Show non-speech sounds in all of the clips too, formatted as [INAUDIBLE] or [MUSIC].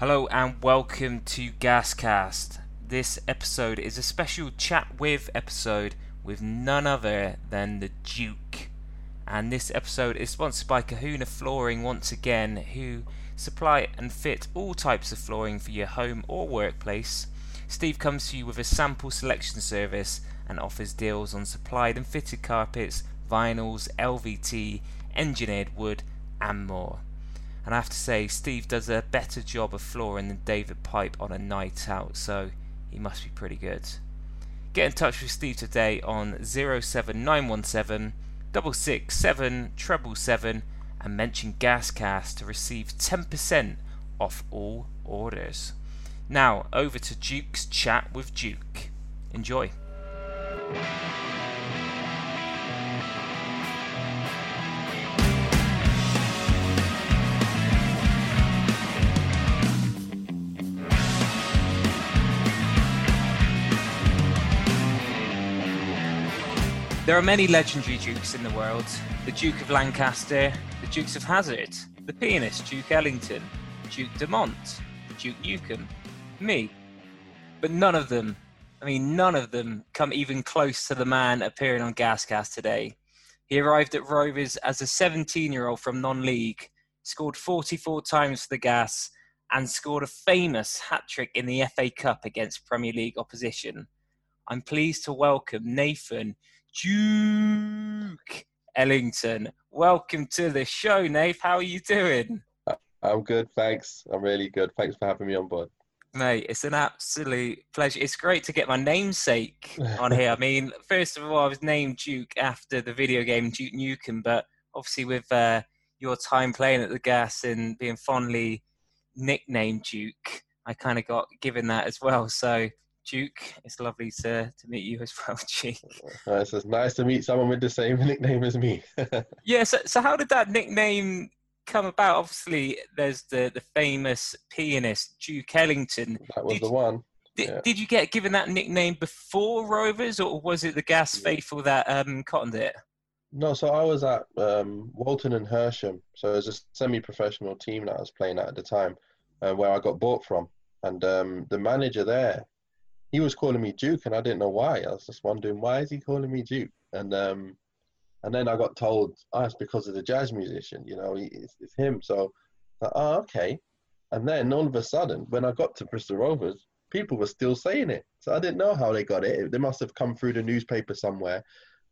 Hello and welcome to Gascast. This episode is a special chat with episode with none other than the Duke. And this episode is sponsored by Kahuna Flooring once again, who supply and fit all types of flooring for your home or workplace. Steve comes to you with a sample selection service and offers deals on supplied and fitted carpets, vinyls, LVT, engineered wood, and more. And I have to say, Steve does a better job of flooring than David Pipe on a night out, so he must be pretty good. Get in touch with Steve today on 07917 667 777 and mention Gascast to receive 10% off all orders. Now, over to Duke's chat with Duke. Enjoy. There are many legendary dukes in the world. The Duke of Lancaster, the Dukes of Hazzard, the pianist Duke Ellington, Duke Dumont, Duke Nukem, me. But none of them, I mean, none of them come even close to the man appearing on Gascast today. He arrived at Rovers as a 17 year old from non league, scored 44 times for the Gas, and scored a famous hat trick in the FA Cup against Premier League opposition. I'm pleased to welcome Nathan Duke Ellington. Welcome to the show, Nate. How are you doing? I'm good, thanks. I'm really good. Thanks for having me on board. Mate, it's an absolute pleasure. It's great to get my namesake [LAUGHS] on here. I mean, first of all, I was named Duke after the video game Duke Nukem, but obviously with uh, your time playing at the Gas and being fondly nicknamed Duke, I kind of got given that as well. So Duke. It's lovely to, to meet you as well, [LAUGHS] Duke. Uh, it's nice to meet someone with the same [LAUGHS] nickname as me. [LAUGHS] yeah, so, so how did that nickname come about? Obviously, there's the, the famous pianist Duke Ellington. That was did, the one. Did, yeah. did you get given that nickname before Rovers, or was it the Gas faithful that um, cottoned it? No, so I was at um, Walton and Hersham. So it was a semi-professional team that I was playing at at the time, uh, where I got bought from. And um, the manager there, he was calling me Duke, and I didn't know why. I was just wondering why is he calling me Duke, and um, and then I got told, oh, it's because of the jazz musician. You know, it's, it's him. So, like, oh, okay. And then all of a sudden, when I got to Bristol Rovers, people were still saying it. So I didn't know how they got it. They must have come through the newspaper somewhere,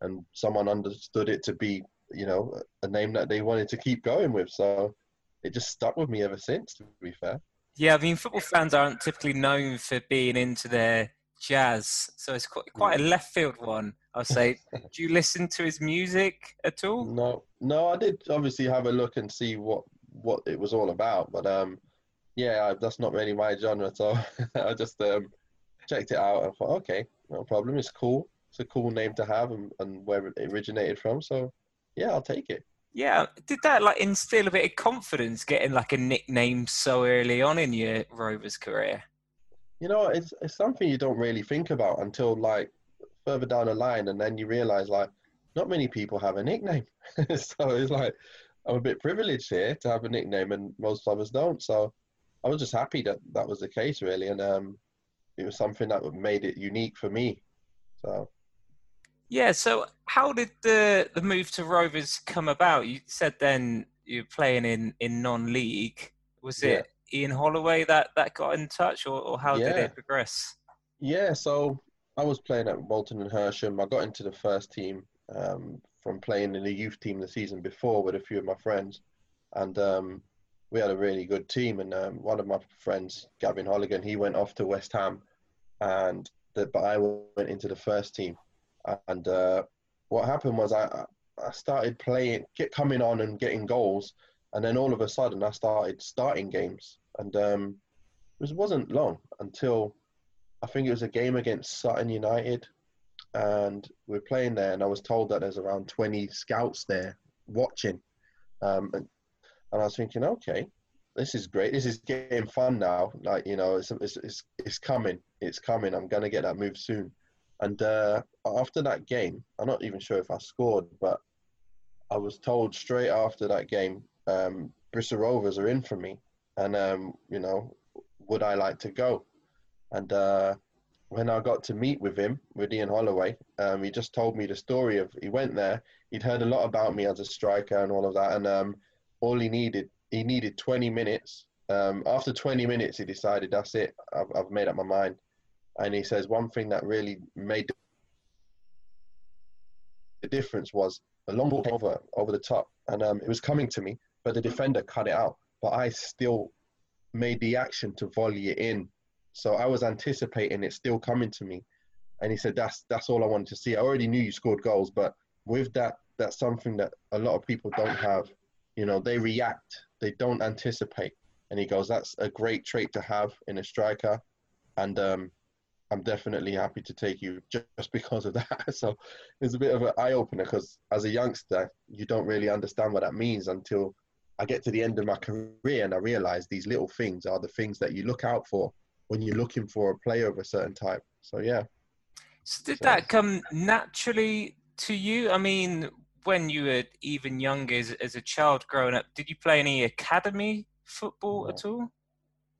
and someone understood it to be, you know, a name that they wanted to keep going with. So it just stuck with me ever since. To be fair. Yeah, I mean, football fans aren't typically known for being into their jazz, so it's quite, quite a left field one. I'll say. [LAUGHS] Do you listen to his music at all? No, no. I did obviously have a look and see what what it was all about, but um, yeah, that's not really my genre. So [LAUGHS] I just um, checked it out and thought, okay, no problem. It's cool. It's a cool name to have and, and where it originated from. So yeah, I'll take it. Yeah, did that like instill a bit of confidence getting like a nickname so early on in your Rovers career? You know, it's it's something you don't really think about until like further down the line, and then you realize like not many people have a nickname. [LAUGHS] so it's like I'm a bit privileged here to have a nickname, and most of us don't. So I was just happy that that was the case, really, and um, it was something that made it unique for me. So yeah. So, how did the the move to Rovers come about? You said then you're playing in in non-league. Was yeah. it Ian Holloway that that got in touch, or, or how yeah. did it progress? Yeah. So I was playing at Walton and Hersham. I got into the first team um, from playing in the youth team the season before with a few of my friends, and um, we had a really good team. And um, one of my friends, Gavin Holligan, he went off to West Ham, and the, but I went into the first team. And uh, what happened was I I started playing, get coming on and getting goals, and then all of a sudden I started starting games, and um, it wasn't long until I think it was a game against Sutton United, and we are playing there, and I was told that there's around 20 scouts there watching, um, and, and I was thinking, okay, this is great. This is getting fun now. Like you know, it's it's it's, it's coming. It's coming. I'm gonna get that move soon. And uh, after that game, I'm not even sure if I scored, but I was told straight after that game, um, Bristol Rovers are in for me. And, um, you know, would I like to go? And uh, when I got to meet with him, with Ian Holloway, um, he just told me the story of he went there. He'd heard a lot about me as a striker and all of that, and um, all he needed he needed 20 minutes. Um, after 20 minutes, he decided that's it. I've, I've made up my mind. And he says one thing that really made the difference was a long ball over over the top, and um, it was coming to me, but the defender cut it out. But I still made the action to volley it in, so I was anticipating it still coming to me. And he said, "That's that's all I wanted to see. I already knew you scored goals, but with that, that's something that a lot of people don't have. You know, they react, they don't anticipate." And he goes, "That's a great trait to have in a striker." And um, I'm definitely happy to take you just because of that. [LAUGHS] So it's a bit of an eye opener because as a youngster, you don't really understand what that means until I get to the end of my career and I realize these little things are the things that you look out for when you're looking for a player of a certain type. So yeah. So did so, that come naturally to you? I mean, when you were even younger as, as a child growing up, did you play any academy football no. at all?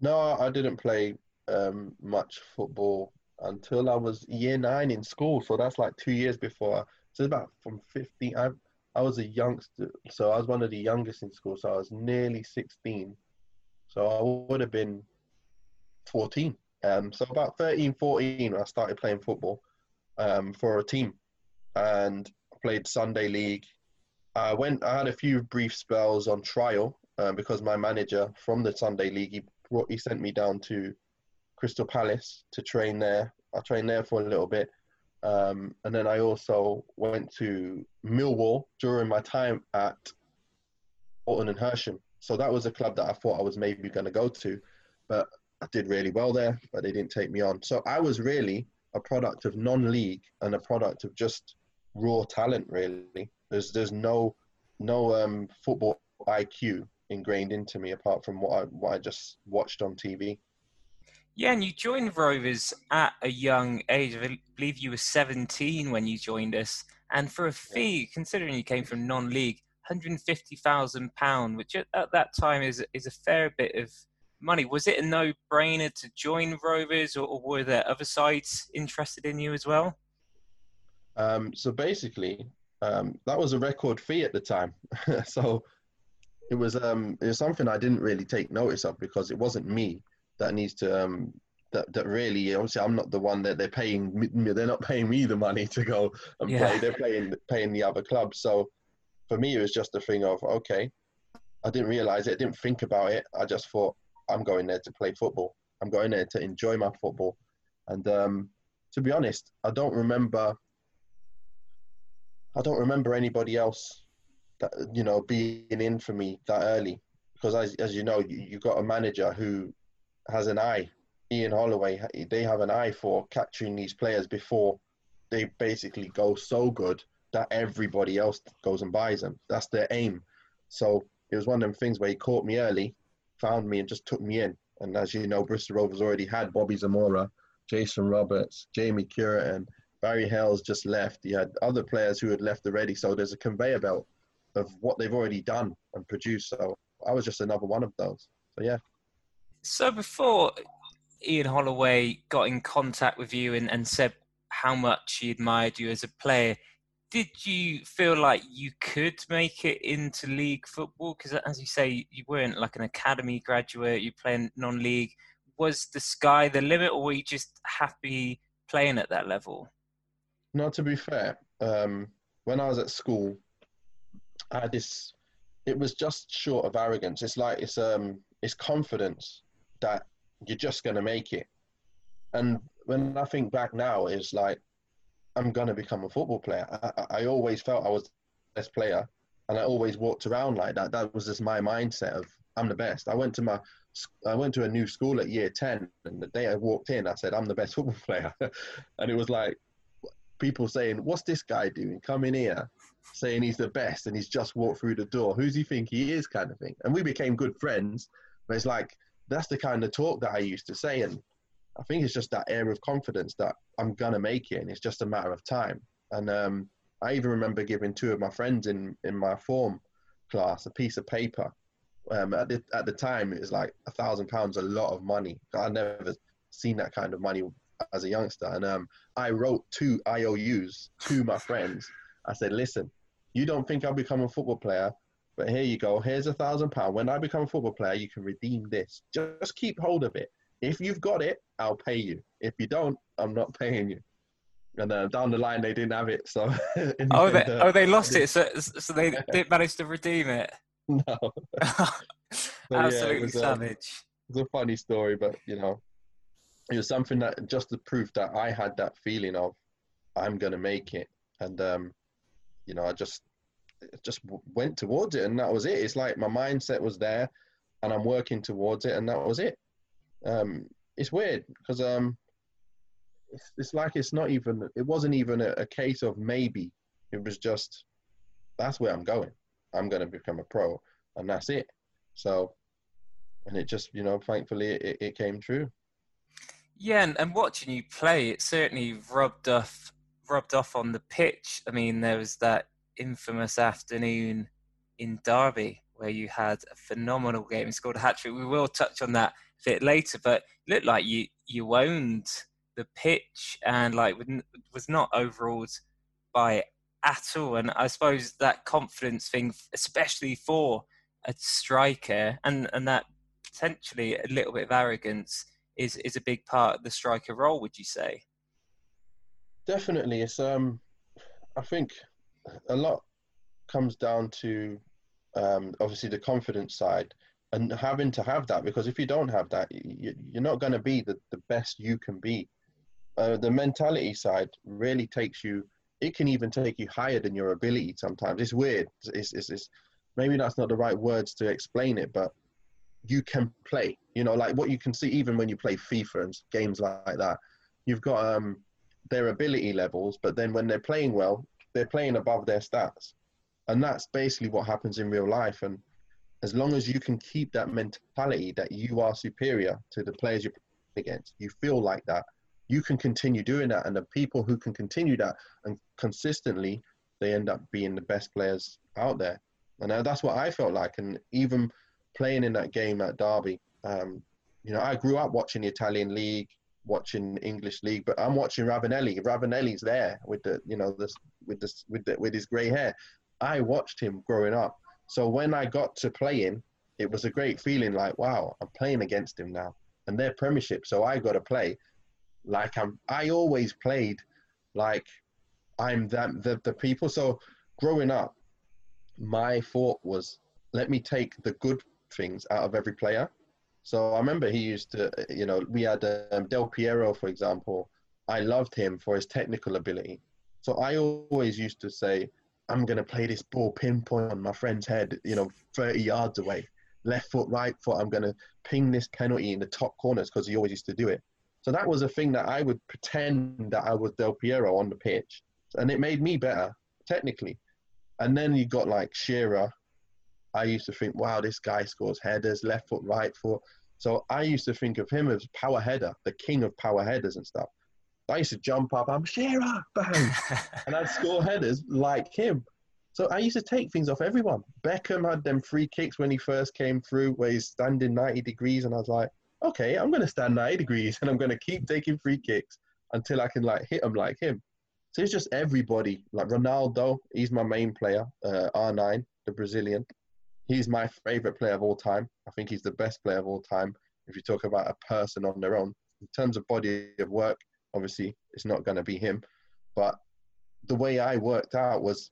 No, I didn't play um, much football until I was year nine in school. So that's like two years before. So about from 15. I, I was a youngster. So I was one of the youngest in school. So I was nearly 16. So I would have been 14. Um, so about 13, 14, I started playing football um, for a team and played Sunday league. I went. I had a few brief spells on trial uh, because my manager from the Sunday league he brought, he sent me down to Crystal Palace to train there. I trained there for a little bit. Um, and then I also went to Millwall during my time at Walton and Hersham. So that was a club that I thought I was maybe going to go to, but I did really well there, but they didn't take me on. So I was really a product of non-league and a product of just raw talent. Really, there's there's no no um, football IQ ingrained into me apart from what I what I just watched on TV. Yeah, and you joined Rovers at a young age. I believe you were 17 when you joined us. And for a fee, considering you came from non league, £150,000, which at, at that time is, is a fair bit of money. Was it a no brainer to join Rovers, or, or, were there other sides interested in you as well? Um, so basically, um, that was a record fee at the time. [LAUGHS] so it was um, it was something I didn't really take notice of because it wasn't me that needs to um, that that really obviously I'm not the one that they're paying me, they're not paying me the money to go and yeah. play they're paying paying the other clubs so for me it was just a thing of okay I didn't realize it I didn't think about it. I just thought I'm going there to play football. I'm going there to enjoy my football. And um, to be honest I don't remember I don't remember anybody else that you know being in for me that early. Because as, as you know you, you got a manager who has an eye. Ian Holloway, they have an eye for capturing these players before they basically go so good that everybody else goes and buys them. That's their aim. So it was one of them things where he caught me early, found me, and just took me in. And as you know, Bristol Rovers already had Bobby Zamora, Jason Roberts, Jamie Cureton, Barry Hayles just left. He had other players who had left already. So there's a conveyor belt of what they've already done and produced. So I was just another one of those. So yeah. So before Ian Holloway got in contact with you and, and said how much he admired you as a player, did you feel like you could make it into league football? Because as you say, you weren't like an academy graduate, you playing non-league. Was the sky the limit, or were you just happy playing at that level? No, to be fair, um, when I was at school, I had this. It was just short of arrogance. It's like it's um, it's confidence that you're just going to make it. And when I think back now, it's like, I'm going to become a football player. I, I always felt I was the best player and I always walked around like that. That was just my mindset of I'm the best. I went to my I went to a new school at year 10 and the day I walked in I said I'm the best [LAUGHS] football player. and it was like people saying, "What's this guy doing? Coming here saying he's the best and he's just walked through the door. Who's he think he is?" kind of thing. And we became good friends. But it's like that's the kind of talk that I used to say. And I think it's just that air of confidence that I'm going to make it and it's just a matter of time. And um, I even remember giving two of my friends in, in my form class a piece of paper Um, at the at the time, it was like a thousand pounds, a lot of money. I'd never seen that kind of money as a youngster, and um, I wrote two IOUs to my friends. I said, "Listen, you don't think I'll become a football player, but here you go. Here's a thousand pound. When I become a football player, you can redeem this. Just keep hold of it. If you've got it, I'll pay you. If you don't, I'm not paying you." And uh, down the line, they didn't have it. So [LAUGHS] oh, they, the, oh, they lost it. [LAUGHS] So, so they didn't manage to redeem it. No. [LAUGHS] Absolutely yeah, it was, um, savage. Um, it's a funny story, but you know, it was something that just the proof that I had that feeling of I'm gonna make it, and um, you know, I just just went towards it, and that was it. It's like my mindset was there, and I'm working towards it, and that was it. Um, it's weird because um, it's, it's like it's not even. It wasn't even a, a case of maybe. It was just that's where I'm going. I'm going to become a pro, and that's it. So, and it just, you know, thankfully it, it came true. Yeah, and, and watching you play, it certainly rubbed off rubbed off on the pitch. I mean, there was that infamous afternoon in Derby where you had a phenomenal game scored a hat trick. We will touch on that a bit later, but it looked like you you owned the pitch and like was not overawed by it at all. And I suppose that confidence thing, especially for a striker, and and that potentially a little bit of arrogance is is a big part of the striker role. Would you say? Definitely, it's um, I think a lot comes down to um, obviously the confidence side and having to have that because if you don't have that, you, are not going to be the, the best you can be. Uh, the mentality side really takes you it can even take you higher than your ability sometimes. It's weird. It's, it's, it's, maybe that's not the right words to explain it, but you can play. You know, like what you can see even when you play FIFA and games like that. You've got um, their ability levels, but then when they're playing well, they're playing above their stats, and that's basically what happens in real life. And as long as you can keep that mentality that you are superior to the players you're against, you feel like that you can continue doing that. And the people who can continue that and consistently, they end up being the best players out there. And that's what I felt like. And even playing in that game at Derby, um, you know, I grew up watching the Italian league, watching English league, but I'm watching Ravanelli. Ravanelli's there with the, you know, this with this with the, with his grey hair. I watched him growing up. So when I got to playing, it was a great feeling. Like, wow, I'm playing against him now, and they're Premiership, so I got to play like I'm I always played like I'm that the, the people. So growing up, my thought was let me take the good things out of every player. So I remember he used to, you know, we had um, Del Piero, for example. I loved him for his technical ability. So I always used to say, I'm going to play this ball pinpoint on my friend's head, you know, 30 yards away. Left foot, right foot. I'm going to ping this penalty in the top corners because he always used to do it. So that was a thing that I would pretend that I was Del Piero on the pitch, and it made me better technically. And then you got like Shearer. I used to think, wow, this guy scores headers, left foot, right foot. So I used to think of him as power header, the king of power headers and stuff. I used to jump up, I'm Shearer, bang, [LAUGHS] and I'd score headers like him. So I used to take things off everyone. Beckham had them free kicks when he first came through, where he's standing 90 degrees, and I was like, okay, I'm going to stand 90 degrees and I'm going to keep taking free kicks until I can like hit them like him. So it's just everybody. Like Ronaldo, he's my main player. Uh, R9, the Brazilian. He's my favorite player of all time. I think he's the best player of all time. If you talk about a person on their own, in terms of body of work, obviously it's not going to be him. But the way I worked out was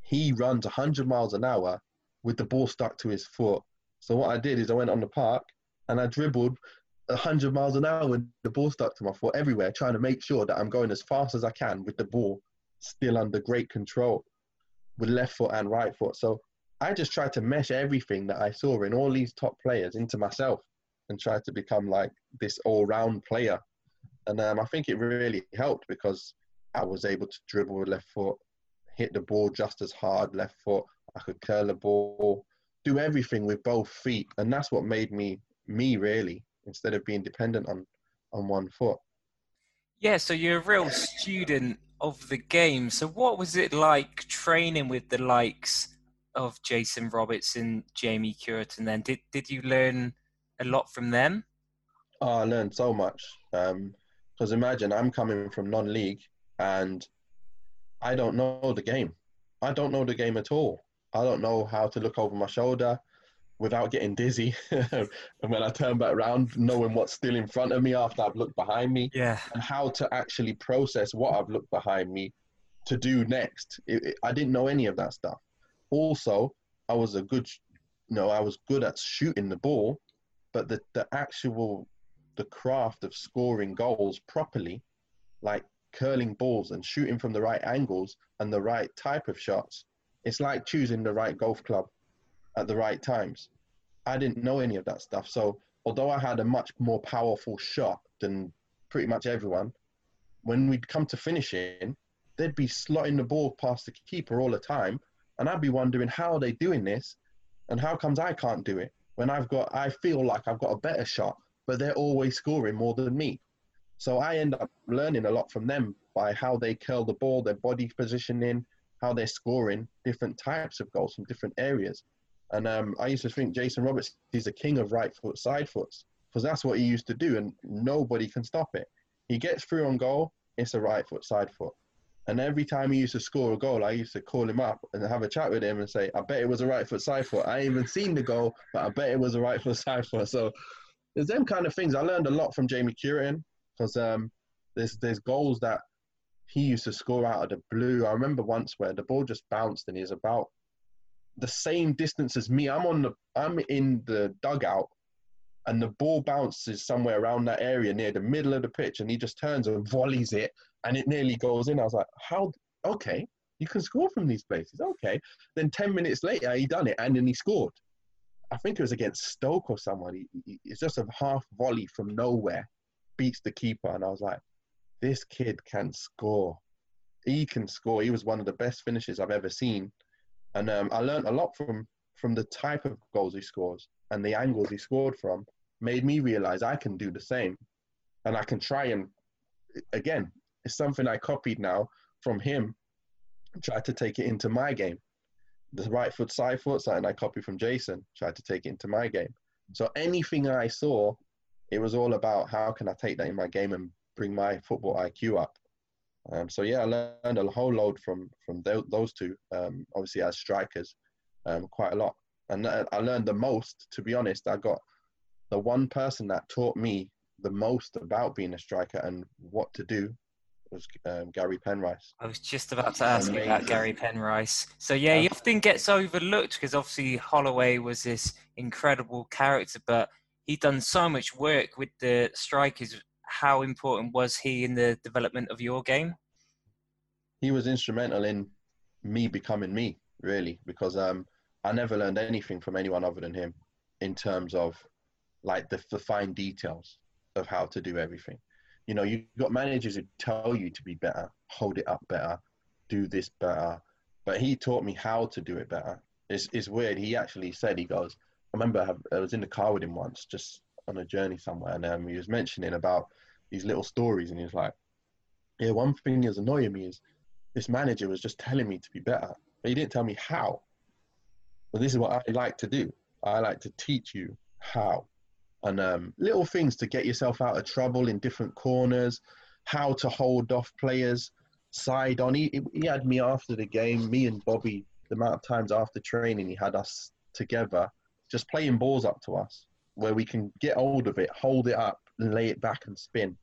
he runs 100 miles an hour with the ball stuck to his foot. So what I did is I went on the park and I dribbled 100 miles an hour with the ball stuck to my foot everywhere, trying to make sure that I'm going as fast as I can with the ball still under great control with left foot and right foot. So I just tried to mesh everything that I saw in all these top players into myself and tried to become like this all round player. And um, I think it really helped because I was able to dribble with left foot, hit the ball just as hard left foot. I could curl the ball, do everything with both feet. And that's what made me me really instead of being dependent on on one foot. Yeah, so you're a real student of the game. So what was it like training with the likes of Jason Robertson, Jamie Cureton. Then did did you learn a lot from them? Oh, I learned so much. Because um, imagine I'm coming from non-league and I don't know the game. I don't know the game at all. I don't know how to look over my shoulder without getting dizzy. [LAUGHS] and when I turn back around, knowing what's still in front of me after I've looked behind me. Yeah. And how to actually process what I've looked behind me to do next. It, it, I didn't know any of that stuff. Also, I was a good, you know, I was good at shooting the ball, but the, the actual, the craft of scoring goals properly, like curling balls and shooting from the right angles and the right type of shots, it's like choosing the right golf club at the right times. I didn't know any of that stuff. So although I had a much more powerful shot than pretty much everyone, when we'd come to finishing, they'd be slotting the ball past the keeper all the time, and I'd be wondering how are they doing this, and how comes I can't do it when I've got I feel like I've got a better shot, but they're always scoring more than me. So I end up learning a lot from them by how they curl the ball, their body positioning, how they're scoring different types of goals from different areas. And um, I used to think Jason Roberts is the king of right foot side foots because that's what he used to do, and nobody can stop it. He gets through on goal, it's a right foot side foot. And every time he used to score a goal, I used to call him up and have a chat with him and say, I bet it was a right foot side foot. I ain't even seen the goal, but I bet it was a right foot side [LAUGHS] foot. So there's them kind of things. I learned a lot from Jamie Cureton because um, there's there's goals that he used to score out of the blue. I remember once where the ball just bounced and he he's about the same distance as me. I'm on the I'm in the dugout and the ball bounces somewhere around that area near the middle of the pitch and he just turns and volleys it and it nearly goes in. I was like, how okay, you can score from these places. Okay. Then ten minutes later he done it and then he scored. I think it was against Stoke or someone. It's just a half volley from nowhere, beats the keeper, and I was like, this kid can score. He can score. He was one of the best finishes I've ever seen, and um, I learned a lot from from the type of goals he scores and the angles he scored from. Made me realize I can do the same, and I can try and again. It's something I copied now from him. tried to take it into my game. The right foot, side foot, something I copied from Jason. Tried to take it into my game. So anything I saw, it was all about how can I take that in my game and bring my football IQ up. Um, so yeah, I learned a whole load from from th- those two. Um, obviously, as strikers, um, quite a lot, and I learned the most. To be honest, I got the one person that taught me the most about being a striker and what to do was um, Gary Penrice. I was just about to ask you about Gary Penrice. So yeah, he often gets overlooked because obviously Holloway was this incredible character, but he'd done so much work with the strikers how important was he in the development of your game? He was instrumental in me becoming me, really, because um, I never learned anything from anyone other than him in terms of like the, the fine details of how to do everything. You know, you've got managers who tell you to be better, hold it up better, do this better, but he taught me how to do it better. It's, it's weird. He actually said, he goes, I remember I was in the car with him once, just on a journey somewhere, and um, he was mentioning about these little stories, and he was like, "Yeah, one thing that's annoying me is this manager was just telling me to be better, but he didn't tell me how. But this is what I like to do. I like to teach you how, and um, little things to get yourself out of trouble in different corners, how to hold off players, side on. He he had me after the game, me and Bobby. The amount of times after training he had us together, just playing balls up to us where we can get hold of it, hold it up, and lay it back and spin,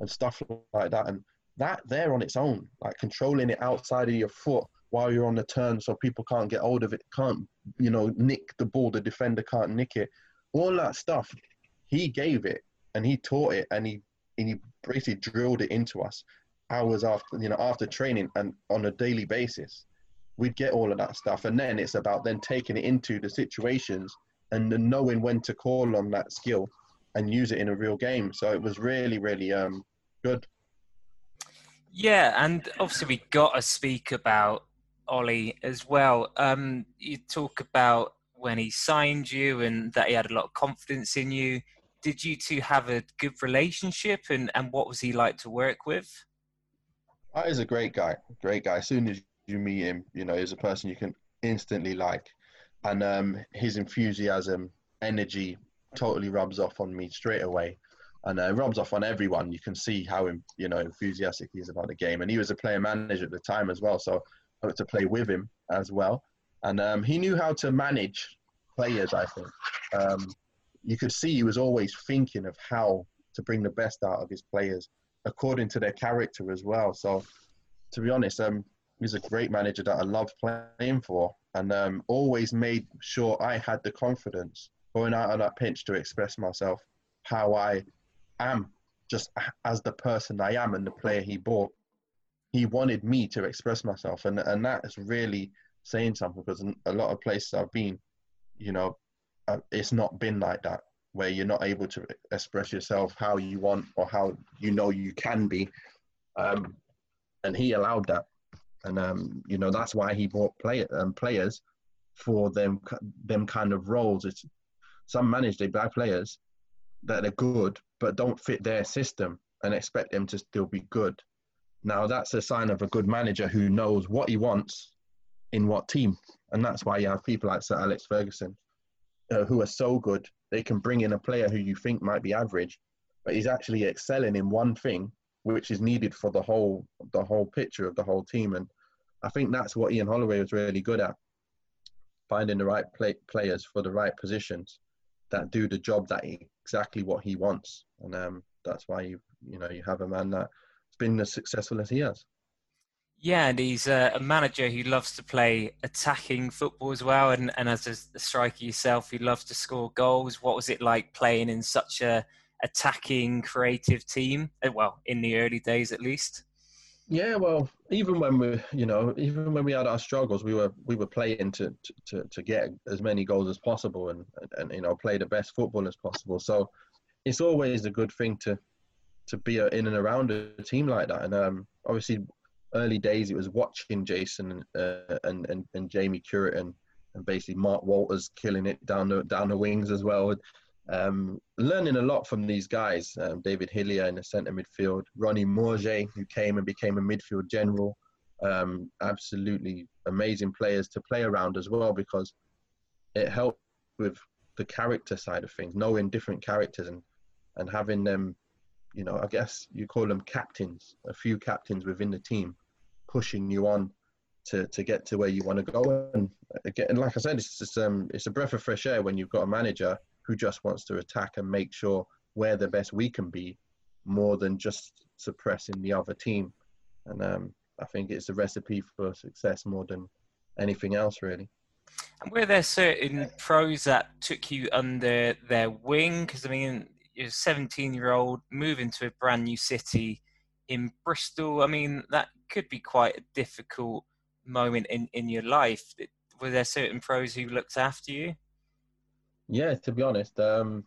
and stuff like that. And that there on its own, like controlling it outside of your foot while you're on the turn, so people can't get hold of it, can't you know nick the ball, the defender can't nick it. All that stuff, he gave it and he taught it, and he and he basically drilled it into us hours after you know after training and on a daily basis we'd get all of that stuff and then it's about then taking it into the situations and knowing when to call on that skill and use it in a real game. So it was really, really um, good. Yeah, and obviously we got to speak about Ollie as well. Um, you talk about when he signed you and that he had a lot of confidence in you. Did you two have a good relationship, and, and what was he like to work with? Oh, he's a great guy, great guy. As soon as you meet him, you know, he's a person you can instantly like, and um, his enthusiasm, energy, totally rubs off on me straight away, and uh, rubs off on everyone. You can see how you know enthusiastic he is about the game, and he was a player manager at the time as well, so I got to play with him as well, and um, he knew how to manage players. I think um, you could see he was always thinking of how to bring the best out of his players according to their character as well. So, to be honest, um, he's a great manager that I loved playing for, and um, always made sure I had the confidence going out on that pitch to express myself how I am, just as the person I am and the player he bought. He wanted me to express myself, and and that is really saying something because a lot of places I've been, you know, it's not been like that where you're not able to express yourself how you want or how you know you can be. Um, and he allowed that, and um, you know that's why he bought play, um, players for them them kind of roles. It's some managed they buy players that are good but don't fit their system and expect them to still be good. Now that's a sign of a good manager who knows what he wants in what team, and that's why you have people like Sir Alex Ferguson uh, who are so good they can bring in a player who you think might be average, but he's actually excelling in one thing which is needed for the whole the whole picture of the whole team. And I think that's what Ian Holloway was really good at, finding the right play, players for the right positions that do the job that he, exactly what he wants. And um, that's why you you know you have a man that's been as successful as he has. Yeah, and he's a, a, manager who loves to play attacking football as well. And, and as a striker yourself, he loves to score goals. What was it like playing in such a attacking, creative team? Uh, well, in the early days, at least. Yeah, well, even when we, you know, even when we had our struggles, we were we were playing to to, to get as many goals as possible and, and, you know play the best football as possible. So it's always a good thing to to be in and around a team like that. And um, obviously, early days, it was watching Jason uh, and, and and Jamie Cureton and basically Mark Walters killing it down the down the wings as well. Um, learning a lot from these guys. Um, David Hillier in the centre midfield, Ronnie Mauge, who came and became a midfield general. Um, absolutely amazing players to play around as well because it helped with the character side of things, knowing different characters and and having them, you know, I guess you call them captains, a few captains within the team pushing you on to, to get to where you want to go. And again, like I said, it's just, um, it's a breath of fresh air when you've got a manager who just wants to attack and make sure we're the best we can be, more than just suppressing the other team. And um, I think it's a recipe for success more than anything else, really. And were there certain pros that took you under their wing? Because I mean, you're a 17 year old moving to a brand new city in Bristol. I mean, that could be quite a difficult moment in, in your life. Were there certain pros who looked after you? Yeah, to be honest, um,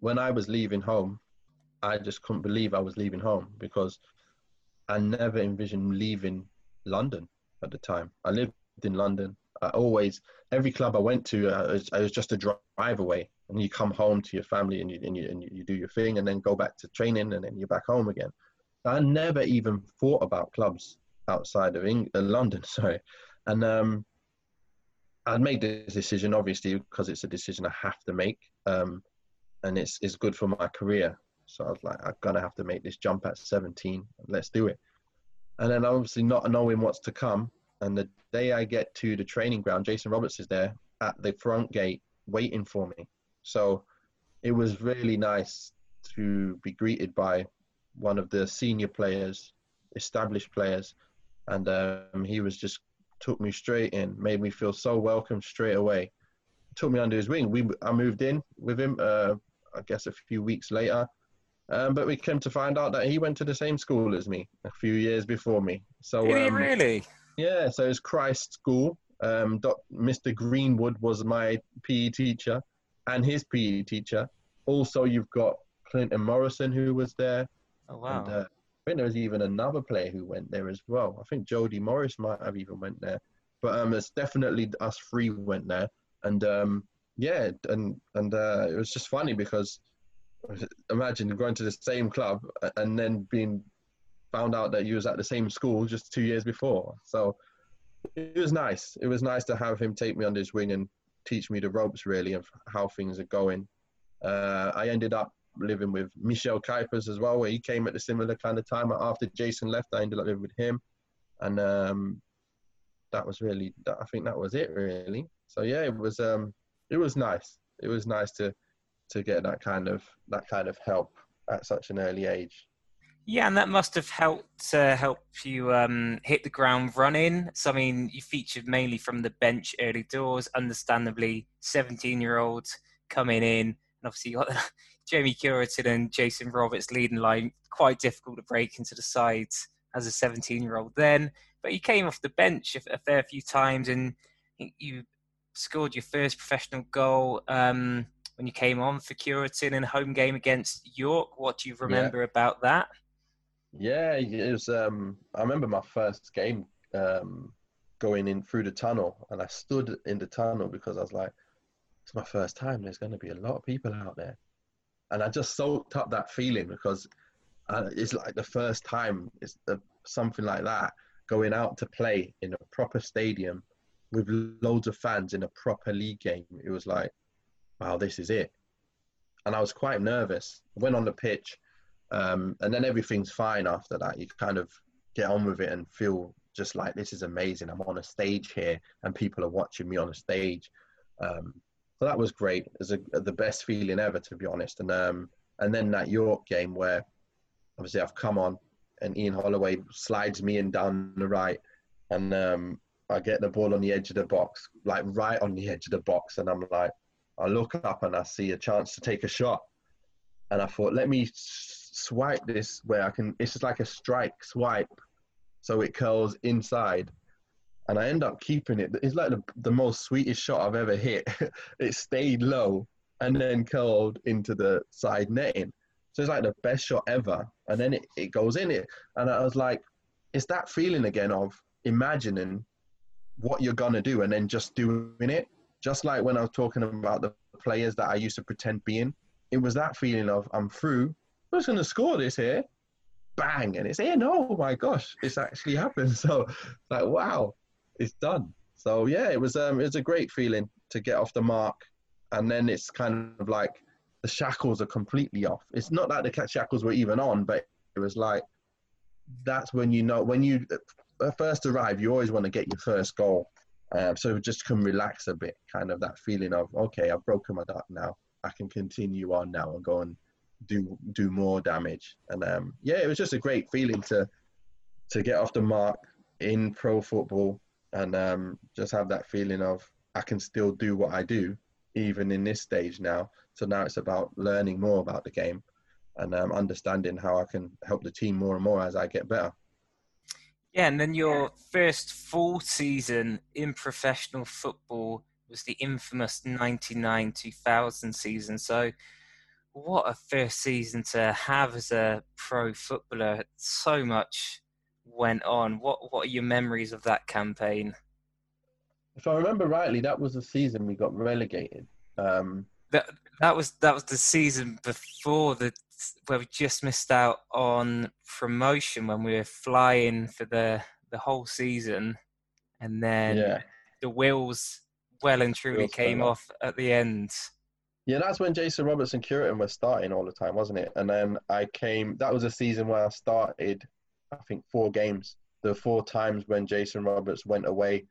when I was leaving home, I just couldn't believe I was leaving home because I never envisioned leaving London at the time. I lived in London. I always, every club I went to, uh, I, was, I was just a drive away. And you come home to your family and you, and, you, and you do your thing and then go back to training and then you're back home again. I never even thought about clubs outside of England, uh, London. [LAUGHS] Sorry, and um, I'd made this decision obviously because it's a decision I have to make, um, and it's it's good for my career. So I was like, I'm gonna have to make this jump at 17. Let's do it. And then obviously not knowing what's to come, and the day I get to the training ground, Jason Roberts is there at the front gate waiting for me. So it was really nice to be greeted by one of the senior players, established players, and um, he was just took me straight in, made me feel so welcome straight away. Took me under his wing. We I moved in with him. Uh, I guess a few weeks later, um, but we came to find out that he went to the same school as me a few years before me. So Did um, really? Yeah. So it's Christ School. Um, Mr. Greenwood was my PE teacher, and his PE teacher. Also, you've got Clinton Morrison who was there. Oh wow! And, uh, I think there was even another player who went there as well. I think Jody Morris might have even went there, but um, it's definitely us three went there, and um, yeah, and and uh, it was just funny because imagine going to the same club and then being found out that you was at the same school just two years before. So it was nice. It was nice to have him take me under his wing and teach me the ropes really of how things are going. Uh, I ended up living with Michel Kuipers as well, where he came at a similar kind of time after Jason left. I ended up living with him, and um, that was really. I think that was it really. So yeah, it was. Um, it was nice. It was nice to to get that kind of that kind of help at such an early age. Yeah, and that must have helped uh, help you um, hit the ground running. So, I mean, you featured mainly from the bench early doors. Understandably, seventeen-year-olds coming in, and obviously you got Jamie Cureton and Jason Roberts leading line. Quite difficult to break into the sides as a seventeen-year-old then. But you came off the bench a, a fair few times, and you scored your first professional goal. Um, when you came on for Cureton in a home game against York. What do you remember yeah. about that? Yeah, it was. Um, I remember my first game um, going in through the tunnel, and I stood in the tunnel because I was like, "It's my first time. There's going to be a lot of people out there," and I just soaked up that feeling because uh, it's like the first time it's something like that going out to play in a proper stadium with loads of fans in a proper league game. It was like wow, this is it. And I was quite nervous. went on the pitch, um, and then everything's fine after that. You kind of get on with it and feel just like this is amazing. I'm on a stage here, and people are watching me on a stage. Um, so that was great. It was a, the best feeling ever, to be honest. And um, and then that York game where obviously I've come on, and Ian Holloway slides me in down the right, and um, I get the ball on the edge of the box, like right on the edge of the box, and I'm like, I look up and I see a chance to take a shot. And I thought, let me swipe this where I can, it's just like a strike swipe. So it curls inside. And I end up keeping it. It's like the, the most sweetest shot I've ever hit. [LAUGHS] it stayed low and then curled into the side netting. So it's like the best shot ever. And then it, it goes in it. And I was like, it's that feeling again of imagining what you're going to do and then just doing it. Just like when I was talking about the players that I used to pretend being, it was that feeling of I'm through. I'm just going to score this here, bang, and it's in. Oh my gosh, it's actually happened. [LAUGHS] So, like, wow, it's done. So yeah, it was um, it was a great feeling to get off the mark, and then it's kind of like the shackles are completely off. It's not that the shackles were even on, but it was like that's when you know when you first arrive, you always want to get your first goal um, so just can relax a bit, kind of that feeling of okay, I've broken my duck now. I can continue on now and go and do do more damage. And um, yeah, it was just a great feeling to to get off the mark in pro football and um, just have that feeling of I can still do what I do even in this stage now. So now it's about learning more about the game and um, understanding how I can help the team more and more as I get better. Yeah, and then your first full season in professional football was the infamous 99 2000 season. So, what a first season to have as a pro footballer. So much went on. What, what are your memories of that campaign? If I remember rightly, that was the season we got relegated. Um, that that was that was the season before the where we just missed out on promotion when we were flying for the the whole season, and then yeah. the wheels well and truly wheels came off at the end. Yeah, that's when Jason Roberts and Cureton were starting all the time, wasn't it? And then I came. That was a season where I started, I think, four games. The four times when Jason Roberts went away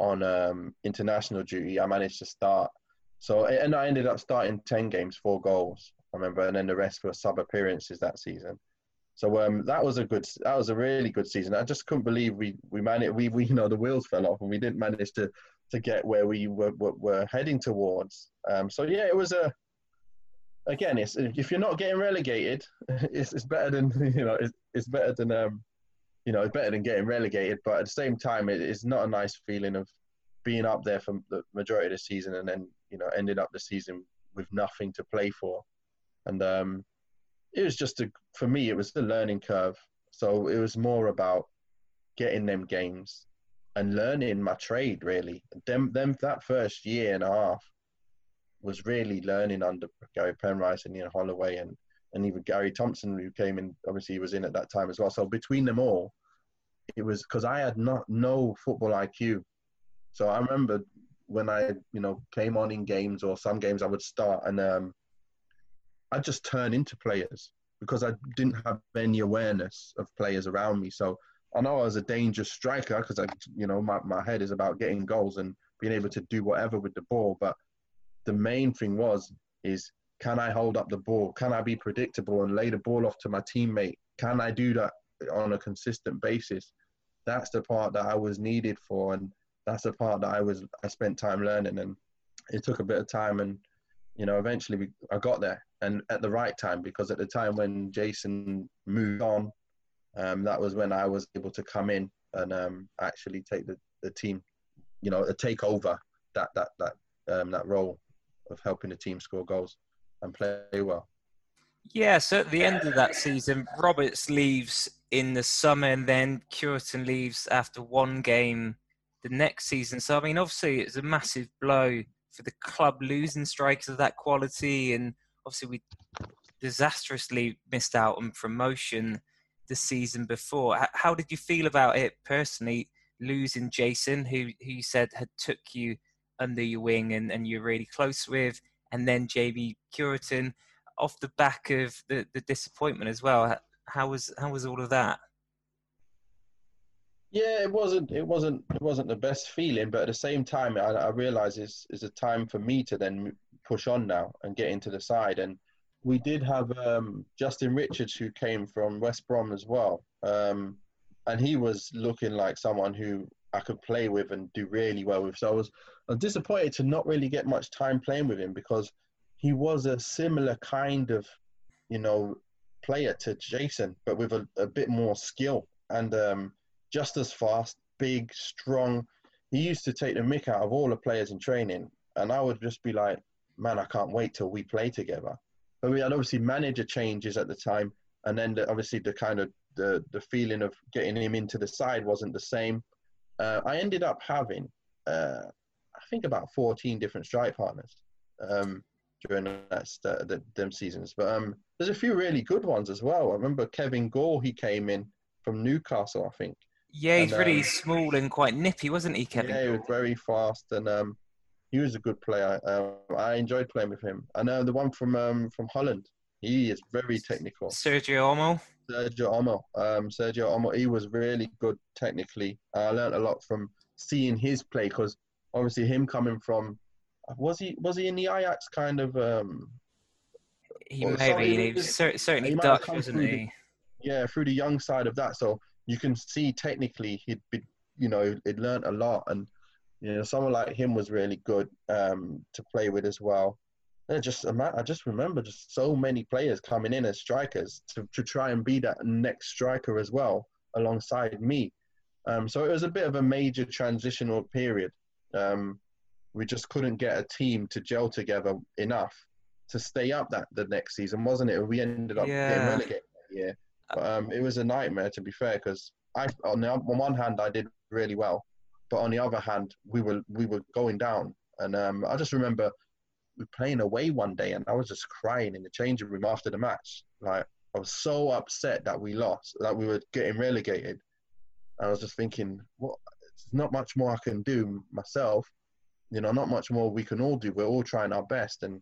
on um, international duty, I managed to start. So, and I ended up starting ten games, four goals. I remember, and then the rest were sub appearances that season. So um, that was a good, that was a really good season. I just couldn't believe we we managed, we, we you know the wheels fell off and we didn't manage to to get where we were were, were heading towards. Um, so yeah, it was a again, it's if you're not getting relegated, [LAUGHS] it's, it's better than [LAUGHS] you know it's, it's better than um you know it's better than getting relegated. But at the same time, it, it's not a nice feeling of being up there for the majority of the season and then you know ending up the season with nothing to play for and um, it was just a for me it was the learning curve. So it was more about getting them games and learning my trade really. Them them that first year and a half was really learning under Gary Penrice and Ian Holloway and and even Gary Thompson who came in obviously he was in at that time as well. So between them all, it was because I had not no football IQ So I remember when I, you know, came on in games or some games I would start and um, I just turn into players because I didn't have any awareness of players around me. So I know I was a dangerous striker because I, you know, my, my head is about getting goals and being able to do whatever with the ball. But the main thing was is can I hold up the ball? Can I be predictable and lay the ball off to my teammate? Can I do that on a consistent basis? That's the part that I was needed for, and that's the part that I was I spent time learning, and it took a bit of time, and you know eventually we, I got there, and at the right time because at the time when Jason moved on, um, that was when I was able to come in and um, actually take the, the team, you know, take over that that that um, that role of helping the team score goals and play well. Yeah, so at the end of that season, Roberts leaves in the summer, and then Cureton leaves after one game the next season. So I mean, obviously, it's a massive blow for the club losing strikers of that quality, and obviously we disastrously missed out on promotion the season before. How did you feel about it personally, losing Jason, who who you said had took you under your wing and, and you're really close with, and then JB Cureton off the back of the, the disappointment as well. How was how was all of that? Yeah, it wasn't it wasn't it wasn't the best feeling, but at the same time, I, I realize it's, it's a time for me to then push on now and get into the side. And we did have um, Justin Richards who came from West Brom as well, um, and he was looking like someone who I could play with and do really well with. So I was, I was disappointed to not really get much time playing with him because he was a similar kind of, you know, player to Jason, but with a, a bit more skill and um, just as fast, big, strong. He used to take the mick out of all the players in training, and I would just be like, man, I can't wait till we play together. But we had obviously manager changes at the time, and then the, obviously the kind of the the feeling of getting him into the side wasn't the same. Uh, I ended up having, uh, I think, about 14 different strike partners um, during that uh, the, them seasons. But um, there's a few really good ones as well. I remember Kevin Gall, he came in from Newcastle, I think. Yeah, he's and, really um, small and quite nippy, wasn't he, Kevin? Yeah, he was very fast, and um, he was a good player. Um, I enjoyed playing with him. I know the one from um, from Holland. He is very technical. Sergio Ommel. Sergio Ommel. Um, Sergio Ommel. He was really good technically. I learned a lot from seeing his play because obviously him coming from was he was he in the Ajax kind of um he may be he certainly he Dutch wasn't he the, yeah through the young side of that so you can see technically he'd be you know he'd learned a lot and you know someone like him was really good um to play with as well and just I just remember just so many players coming in as strikers to, to try and be that next striker as well alongside me um so it was a bit of a major transitional period um we just couldn't get a team to gel together enough to stay up that the next season, wasn't it? We ended up yeah. getting relegated that year. But, um, it was a nightmare to be fair, because I on the on one hand I did really well, but on the other hand we were we were going down, and um, I just remember were playing away one day, and I was just crying in the changing room after the match. Like I was so upset that we lost, that we were getting relegated. I was just thinking, what? There's not much more I can do myself you know, not much more we can all do. We're all trying our best, and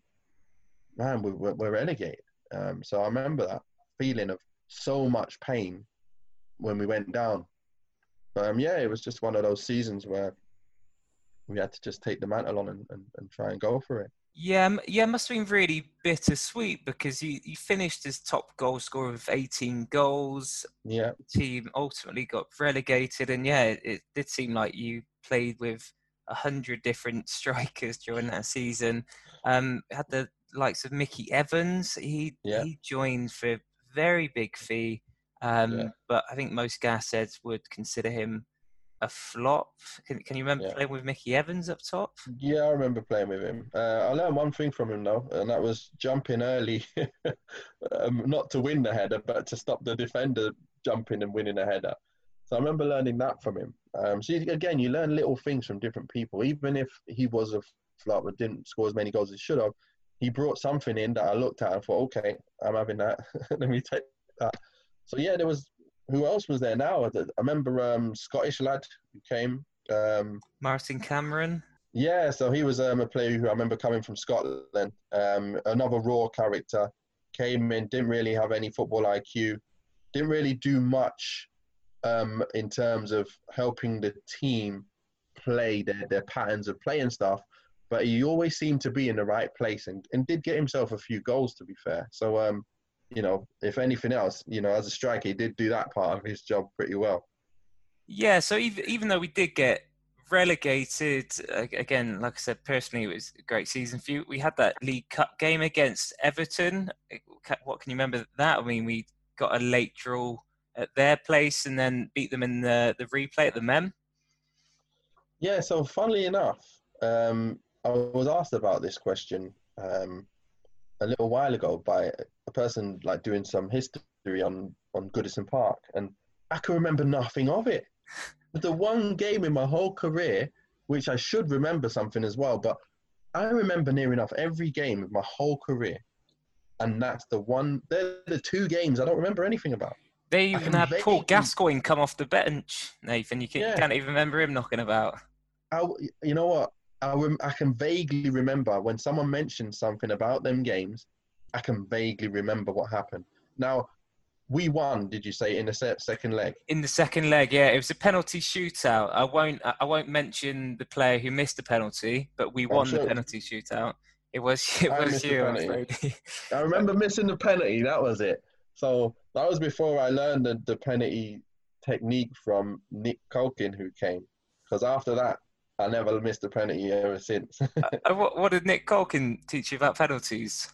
man, we're, we're relegated. Um, so I remember that feeling of so much pain when we went down. But um, yeah, it was just one of those seasons where we had to just take the mantle on and, and, and try and go for it. Yeah, yeah, it must have been really bittersweet because you, you finished as top goal scorer with 18 goals. Yeah. The team ultimately got relegated, and yeah, it, it did seem like you played with a hundred different [LAUGHS] strikers during that season. Um, had the likes of Mickey Evans. He yeah. he joined for a very big fee, um, yeah. but I think most gas heads would consider him a flop. Can, can you remember yeah. playing with Mickey Evans up top? Yeah, I remember playing with him. Uh, I learned one thing from him though, and that was jumping early, [LAUGHS] um, not to win the header, but to stop the defender jumping and winning a header. So I remember learning that from him. Um, so again, you learn little things from different people. Even if he was a flop but didn't score as many goals as he should have, he brought something in that I looked at and thought, okay, I'm having that. [LAUGHS] Let me take that. So yeah, there was who else was there now? I remember um, Scottish lad who came, Um, Martin Cameron. Yeah, so he was um, a player who I remember coming from Scotland. Um, another raw character. Came in, didn't really have any football IQ, didn't really do much um, in terms of helping the team play their, their patterns of play and stuff. But he always seemed to be in the right place and, and did get himself a few goals, to be fair. So, um, you know, if anything else, you know, as a striker, he did do that part of his job pretty well. Yeah, so even, even though we did get relegated, again, like I said, personally, it was a great season for you. We had that League Cup game against Everton. What can you remember that? I mean, we got a late draw at their place and then beat them in the, the replay at the Mem. Yeah, so funnily enough, um, I was asked about this question um, a little while ago by a person like doing some history on on Goodison Park, and I can remember nothing of it. the one game in my whole career, which I should remember something as well, but I remember near enough every game of my whole career, and that's the one. They're the two games I don't remember anything about. They even had Paul Gascoigne come off the bench, Nathan. You, can, yeah. not even remember him knocking about. I, you know what? I, I can vaguely remember when someone mentioned something about them games. I can vaguely remember what happened. Now, we won. Did you say in the se- second leg? In the second leg, yeah, it was a penalty shootout. I won't. I won't mention the player who missed the penalty, but we won sure. the penalty shootout. It was. It I was you. [LAUGHS] I remember missing the penalty. That was it. So that was before I learned the, the penalty technique from Nick Culkin, who came. Because after that, I never missed a penalty ever since. [LAUGHS] uh, what, what did Nick Culkin teach you about penalties?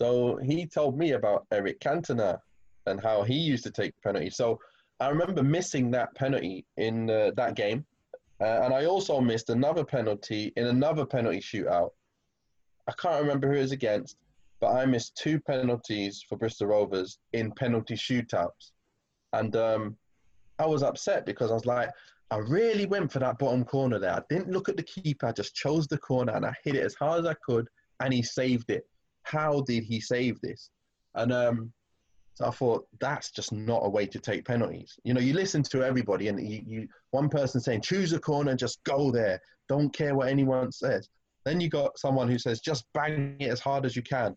So he told me about Eric Cantona and how he used to take penalties. So I remember missing that penalty in uh, that game. Uh, and I also missed another penalty in another penalty shootout. I can't remember who it was against, but I missed two penalties for Bristol Rovers in penalty shootouts. And um, I was upset because I was like, I really went for that bottom corner there. I didn't look at the keeper. I just chose the corner and I hit it as hard as I could, and he saved it. How did he save this? And um, so I thought that's just not a way to take penalties. You know, you listen to everybody, and you, you one person saying choose a corner, just go there. Don't care what anyone says. Then you got someone who says just bang it as hard as you can.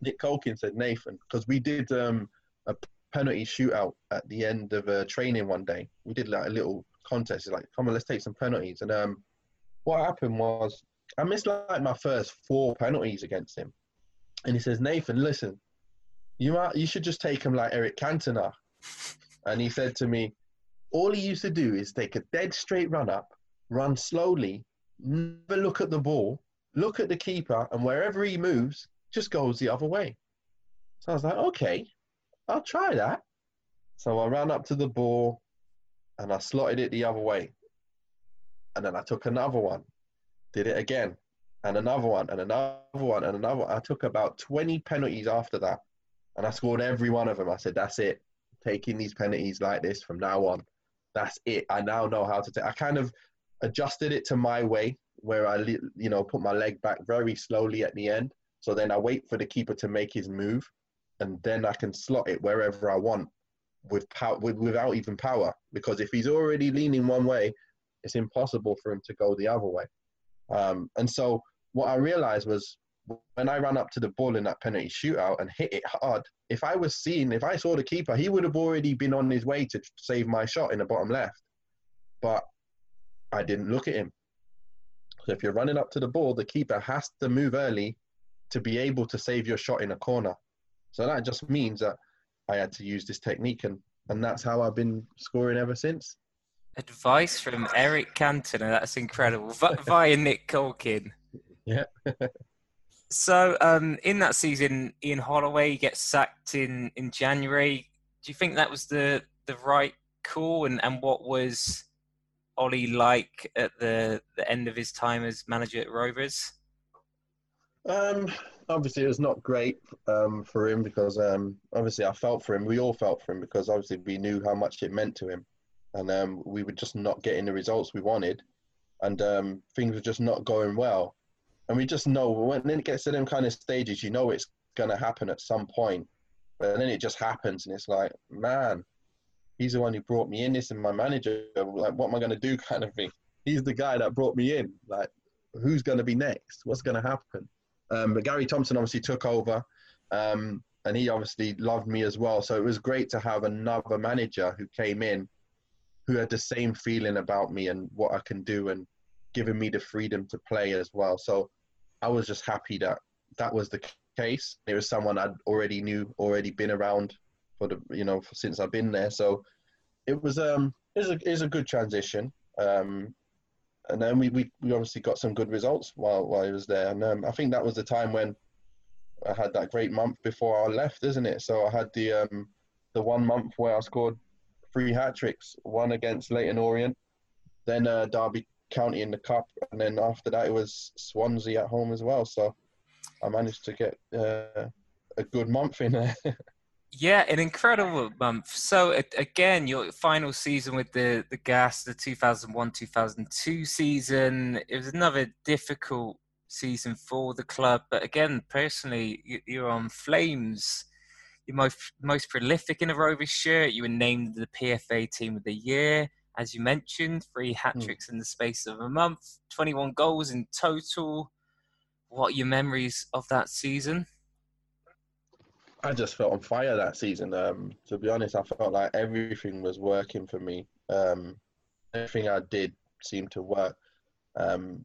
Nick Culkin said Nathan because we did um, a penalty shootout at the end of a training one day. We did like a little contest. Like, come on, let's take some penalties. And um, what happened was I missed like my first four penalties against him. And he says, Nathan, listen, you are, you should just take him like Eric Cantona. [LAUGHS] And he said to me, all he used to do is take a dead straight run up, run slowly, never look at the ball, look at the keeper, and wherever he moves, just goes the other way. So I was like, okay, I'll try that. So I ran up to the ball and I slotted it the other way. And then I took another one, did it again, and another one, and another one, and another one. I took about 20 penalties after that. And I scored every one of them. I said, that's it. Taking these penalties like this from now on. That's it. I now know how to take. I kind of adjusted it to my way, where I, you know, put my leg back very slowly at the end. So then I wait for the keeper to make his move, and then I can slot it wherever I want with power, with, without even power. Because if he's already leaning one way, it's impossible for him to go the other way. Um, and so what I realized was when I ran up to the ball in that penalty shootout and hit it hard, if I was seen, if I saw the keeper, he would have already been on his way to save my shot in the bottom left. But I didn't look at him. So if you're running up to the ball, the keeper has to move early to be able to save your shot in a corner. So that just means that I had to use this technique, and, and that's how I've been scoring ever since. Advice from Eric Cantona. That's incredible. Via Nick Culkin. Yeah. [LAUGHS] so um, in that season, Ian Holloway gets sacked in, in January. Do you think that was the, the right call? And, and what was Ollie like at the, the end of his time as manager at Rovers? Um, obviously, it was not great um, for him because um, obviously I felt for him. We all felt for him because obviously we knew how much it meant to him, and um, we were just not getting the results we wanted, and um, things were just not going well. And we just know when it gets to them kind of stages, you know it's going to happen at some point, but then it just happens, and it's like, man, he's the one who brought me in. This and my manager. Like, what am I going to do? [LAUGHS] Kind of thing. He's the guy that brought me in. Like, who's going to be next? What's going to happen? Um, but Gary Thompson obviously took over, um, and he obviously loved me as well. So it was great to have another manager who came in, who had the same feeling about me and what I can do, and giving me the freedom to play as well. So I was just happy that that was the case. It was someone I'd already knew, already been around for the you know for, since I've been there. So it was um was a, was a good transition. Um, and then we, we, we obviously got some good results while while I was there. And um, I think that was the time when I had that great month before I left, isn't it? So I had the um the one month where I scored three hat tricks, one against Leyton Orient, then uh, Derby County in the cup, and then after that it was Swansea at home as well. So I managed to get uh, a good month in there. [LAUGHS] Yeah, an incredible month. So again, your final season with the the Gas, the 2001-2002 season, it was another difficult season for the club. But again, personally, you're on flames. You're most most prolific in a Rovers shirt. You were named the PFA Team of the Year, as you mentioned. Three hat hmm. tricks mm. in the space of a month, 21 goals in total. What are your memories of that season? I just felt on fire that season. Um, to be honest, I felt like everything was working for me. Um, everything I did seemed to work. Um,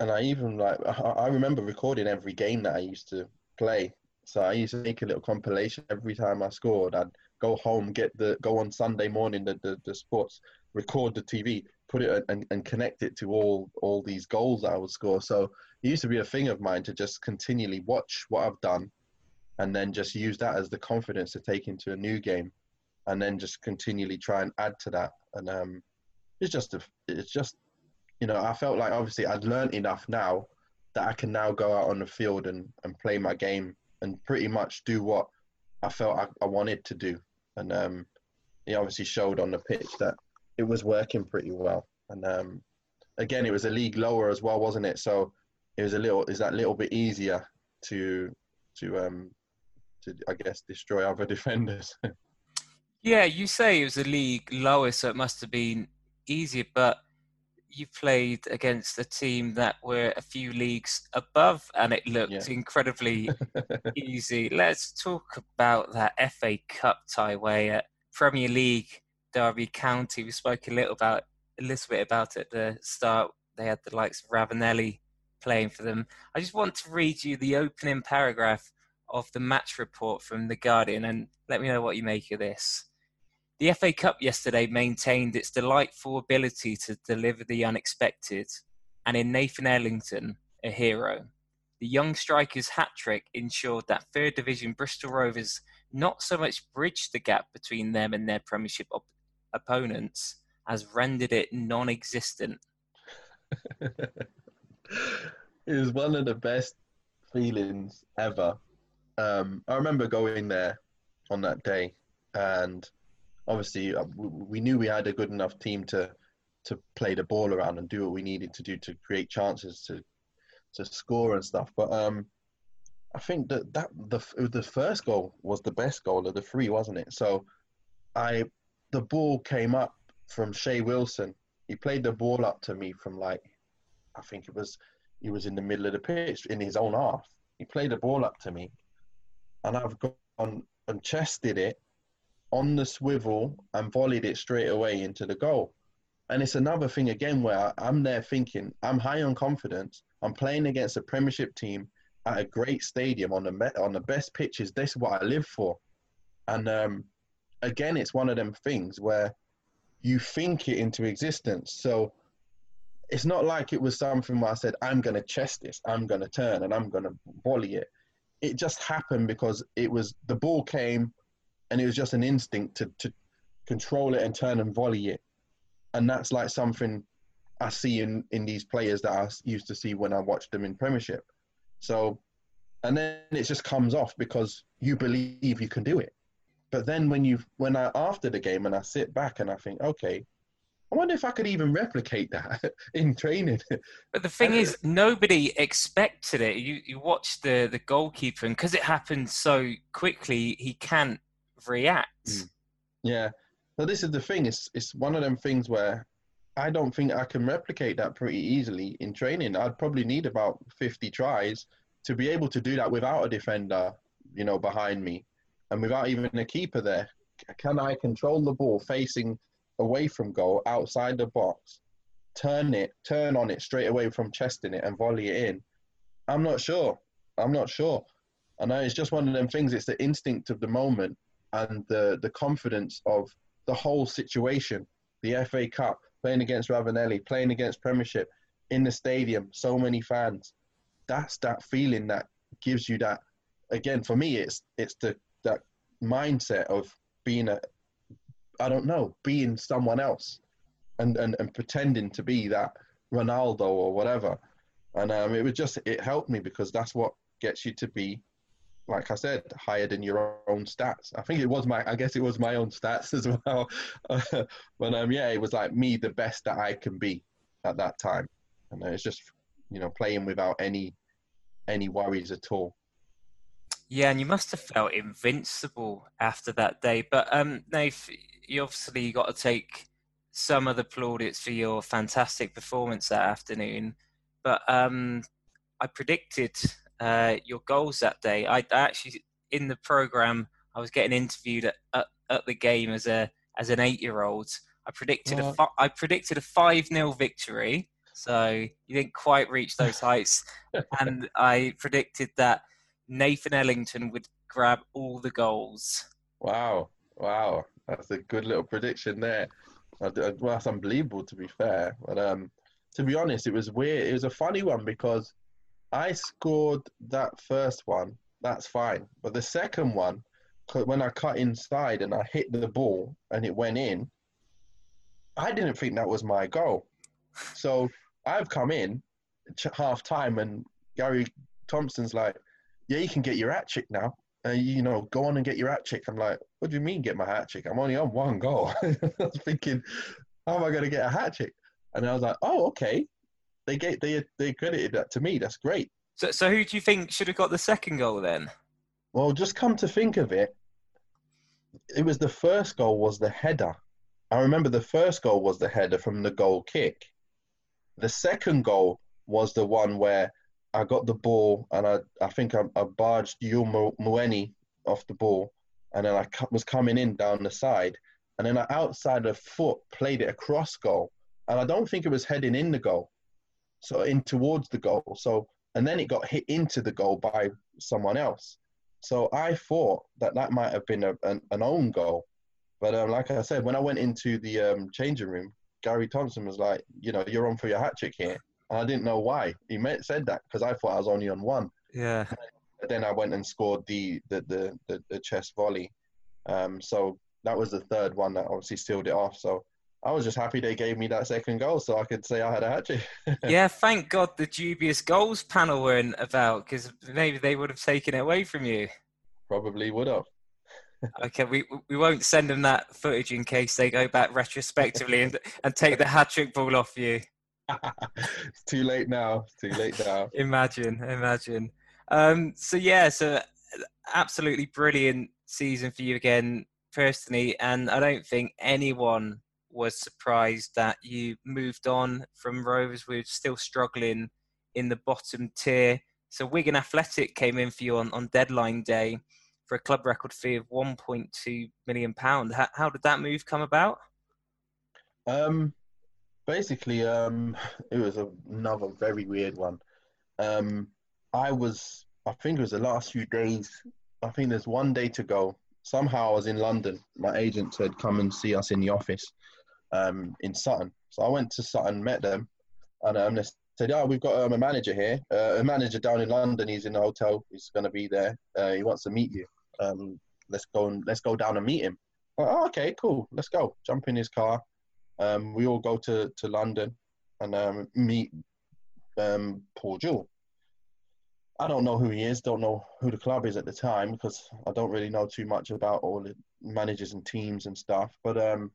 and I even like I remember recording every game that I used to play. So I used to make a little compilation every time I scored. I'd go home, get the go on Sunday morning the, the, the sports, record the TV, put it and, and connect it to all all these goals that I would score. So it used to be a thing of mine to just continually watch what I've done and then just use that as the confidence to take into a new game, and then just continually try and add to that. And um, it's just a, it's just, you know, I felt like obviously I'd learned enough now that I can now go out on the field and, and play my game and pretty much do what I felt I, I wanted to do. And um, he obviously showed on the pitch that it was working pretty well. And um, again, it was a league lower as well, wasn't it? So it was a little, is that little bit easier to to um, to, I guess, destroy other [LAUGHS] defenders. yeah, you say it was a league lower, so it must have been easier, but you played against a team that were a few leagues above and it looked yeah. incredibly [LAUGHS] easy. Let's talk about that FA Cup tie way at Premier League Derby County. We spoke a little about a little bit about it at the start. They had the likes of Ravanelli playing for them. I just want to read you the opening paragraph of the match report from The Guardian and let me know what you make of this. The FA Cup yesterday maintained its delightful ability to deliver the unexpected, and in Nathan Ellington, a hero. The young striker's hat trick ensured that third division Bristol Rovers not so much bridged the gap between them and their Premiership op- opponents has rendered it non existent. [LAUGHS] it was one of the best feelings ever um, I remember going there on that day, and obviously uh, we knew we had a good enough team to to play the ball around and do what we needed to do to create chances to to score and stuff. But um, I think that that the the first goal was the best goal of the three, wasn't it? So I the ball came up from Che Wilson. He played the ball up to me from like I think it was he was in the middle of the pitch in his own half. He played the ball up to me and I've gone and chested it on the swivel and volleyed it straight away into the goal. And it's another thing again where I'm there thinking I'm high on confidence. I'm playing against a Premiership team at a great stadium on the on the best pitches. This is what I live for. And um, again, it's one of them things where you think it into existence. So it's not like it was something where I said I'm going to chest this, I'm going to turn, and I'm going to volley it it just happened because it was the ball came and it was just an instinct to, to control it and turn and volley it. And that's like something I see in, in these players that I used to see when I watched them in Premiership. So, and then it just comes off because you believe you can do it. But then when you when I after the game and I sit back and I think, okay, I wonder if I could even replicate that [LAUGHS] in training. But the thing is, nobody expected it. You you watch the the goalkeeper, and because it happened so quickly, he can't react. Mm. Yeah, So this is the thing. It's it's one of them things where I don't think I can replicate that pretty easily in training. I'd probably need about 50 tries to be able to do that without a defender, you know, behind me, and without even a keeper there. Can I control the ball facing away from goal, outside the box, turn it, turn on it straight away from chesting it and volley it in? I'm not sure. I'm not sure. And it's just one of them things. It's the instinct of the moment and the the confidence of the whole situation. The FA Cup, playing against Ravanelli, playing against Premiership, in the stadium, so many fans. That's that feeling that gives you that. Again, for me, it's it's the that mindset of being a, I don't know, being someone else, and and, and pretending to be that Ronaldo or whatever. And um, it was just it helped me because that's what gets you to be like I said, higher than your own stats. I think it was my, I guess it was my own stats [LAUGHS] as well. [LAUGHS] but um, yeah, it was like me the best that I can be at that time, and it's just you know playing without any any worries at all. Yeah, and you must have felt invincible after that day. But um, Nath, you obviously got to take some of the plaudits for your fantastic performance that afternoon. But um, I predicted uh, your goals that day. I, I, actually in the program I was getting interviewed at, at, at the game as a as an eight year old. I predicted a fi- I predicted a five 0 victory. So you didn't quite reach those heights, [LAUGHS] and I predicted that Nathan Ellington would grab all the goals. Wow, wow, that's a good little prediction there. Well, that's unbelievable to be fair, but um, to be honest, it was weird. It was a funny one because I scored that first one, that's fine. But the second one, when I cut inside and I hit the ball and it went in, I didn't think that was my goal. So I've come in half time and Gary Thompson's like, yeah, you can get your hat trick now. Uh, you know, go on and get your hat trick. I'm like, what do you mean get my hat trick? I'm only on one goal. [LAUGHS] I was thinking, how am I going to get a hat trick? And I was like, oh, okay they get they they credited that to me. That's great. So, so who do you think should have got the second goal then? Well, just come to think of it, it was the first goal was the header. I remember the first goal was the header from the goal kick. The second goal was the one where I got the ball and I, I think I, I barged Youl Mawéné off the ball and then I was coming in down the side and then I outside of foot played it across goal and I don't think it was heading in the goal so in towards the goal. So and then it got hit into the goal by someone else. So I thought that that might have been a, an, an own goal. But um, like I said, when I went into the um, changing room, Gary Thompson was like, you know, you're on for your hat trick here. And I didn't know why. He said that because I thought I was only on one. Yeah. But then I went and scored the the the, the, the chest volley. Um, so that was the third one that obviously sealed it off. So I was just happy they gave me that second goal so I could say I had a hat trick. [LAUGHS] yeah, thank God the dubious goals panel weren't about because maybe they would have taken it away from you. Probably would have. [LAUGHS] okay, we we won't send them that footage in case they go back retrospectively and and take the hat trick ball off you. It's too late now. It's too late now. imagine, imagine. Um, so yeah, so absolutely brilliant season for you again personally, and I don't think anyone was surprised that you moved on from Rovers. We are still struggling in the bottom tier. So Wigan Athletic came in for you on, on deadline day for a club record fee of 1.2 million pound. How, how, did that move come about? Um, basically, um, it was another very weird one. Um, I was, I think it was the last few days. I think there's one day to go. Somehow I was in London. My agent said, "Come and see us in the office." um, in Sutton. So I went to Sutton, met them, and um, they said, "Oh, we've got um, a manager here, uh, a manager down in London. He's in the hotel. He's going to be there. Uh, he wants to meet you. Um, let's go and let's go down and meet him." oh, okay, cool. Let's go. Jump in his car. Um, we all go to to London and um, meet Paul Jewell. I don't know who he is, don't know who the club is at the time because I don't really know too much about all the managers and teams and stuff. But um,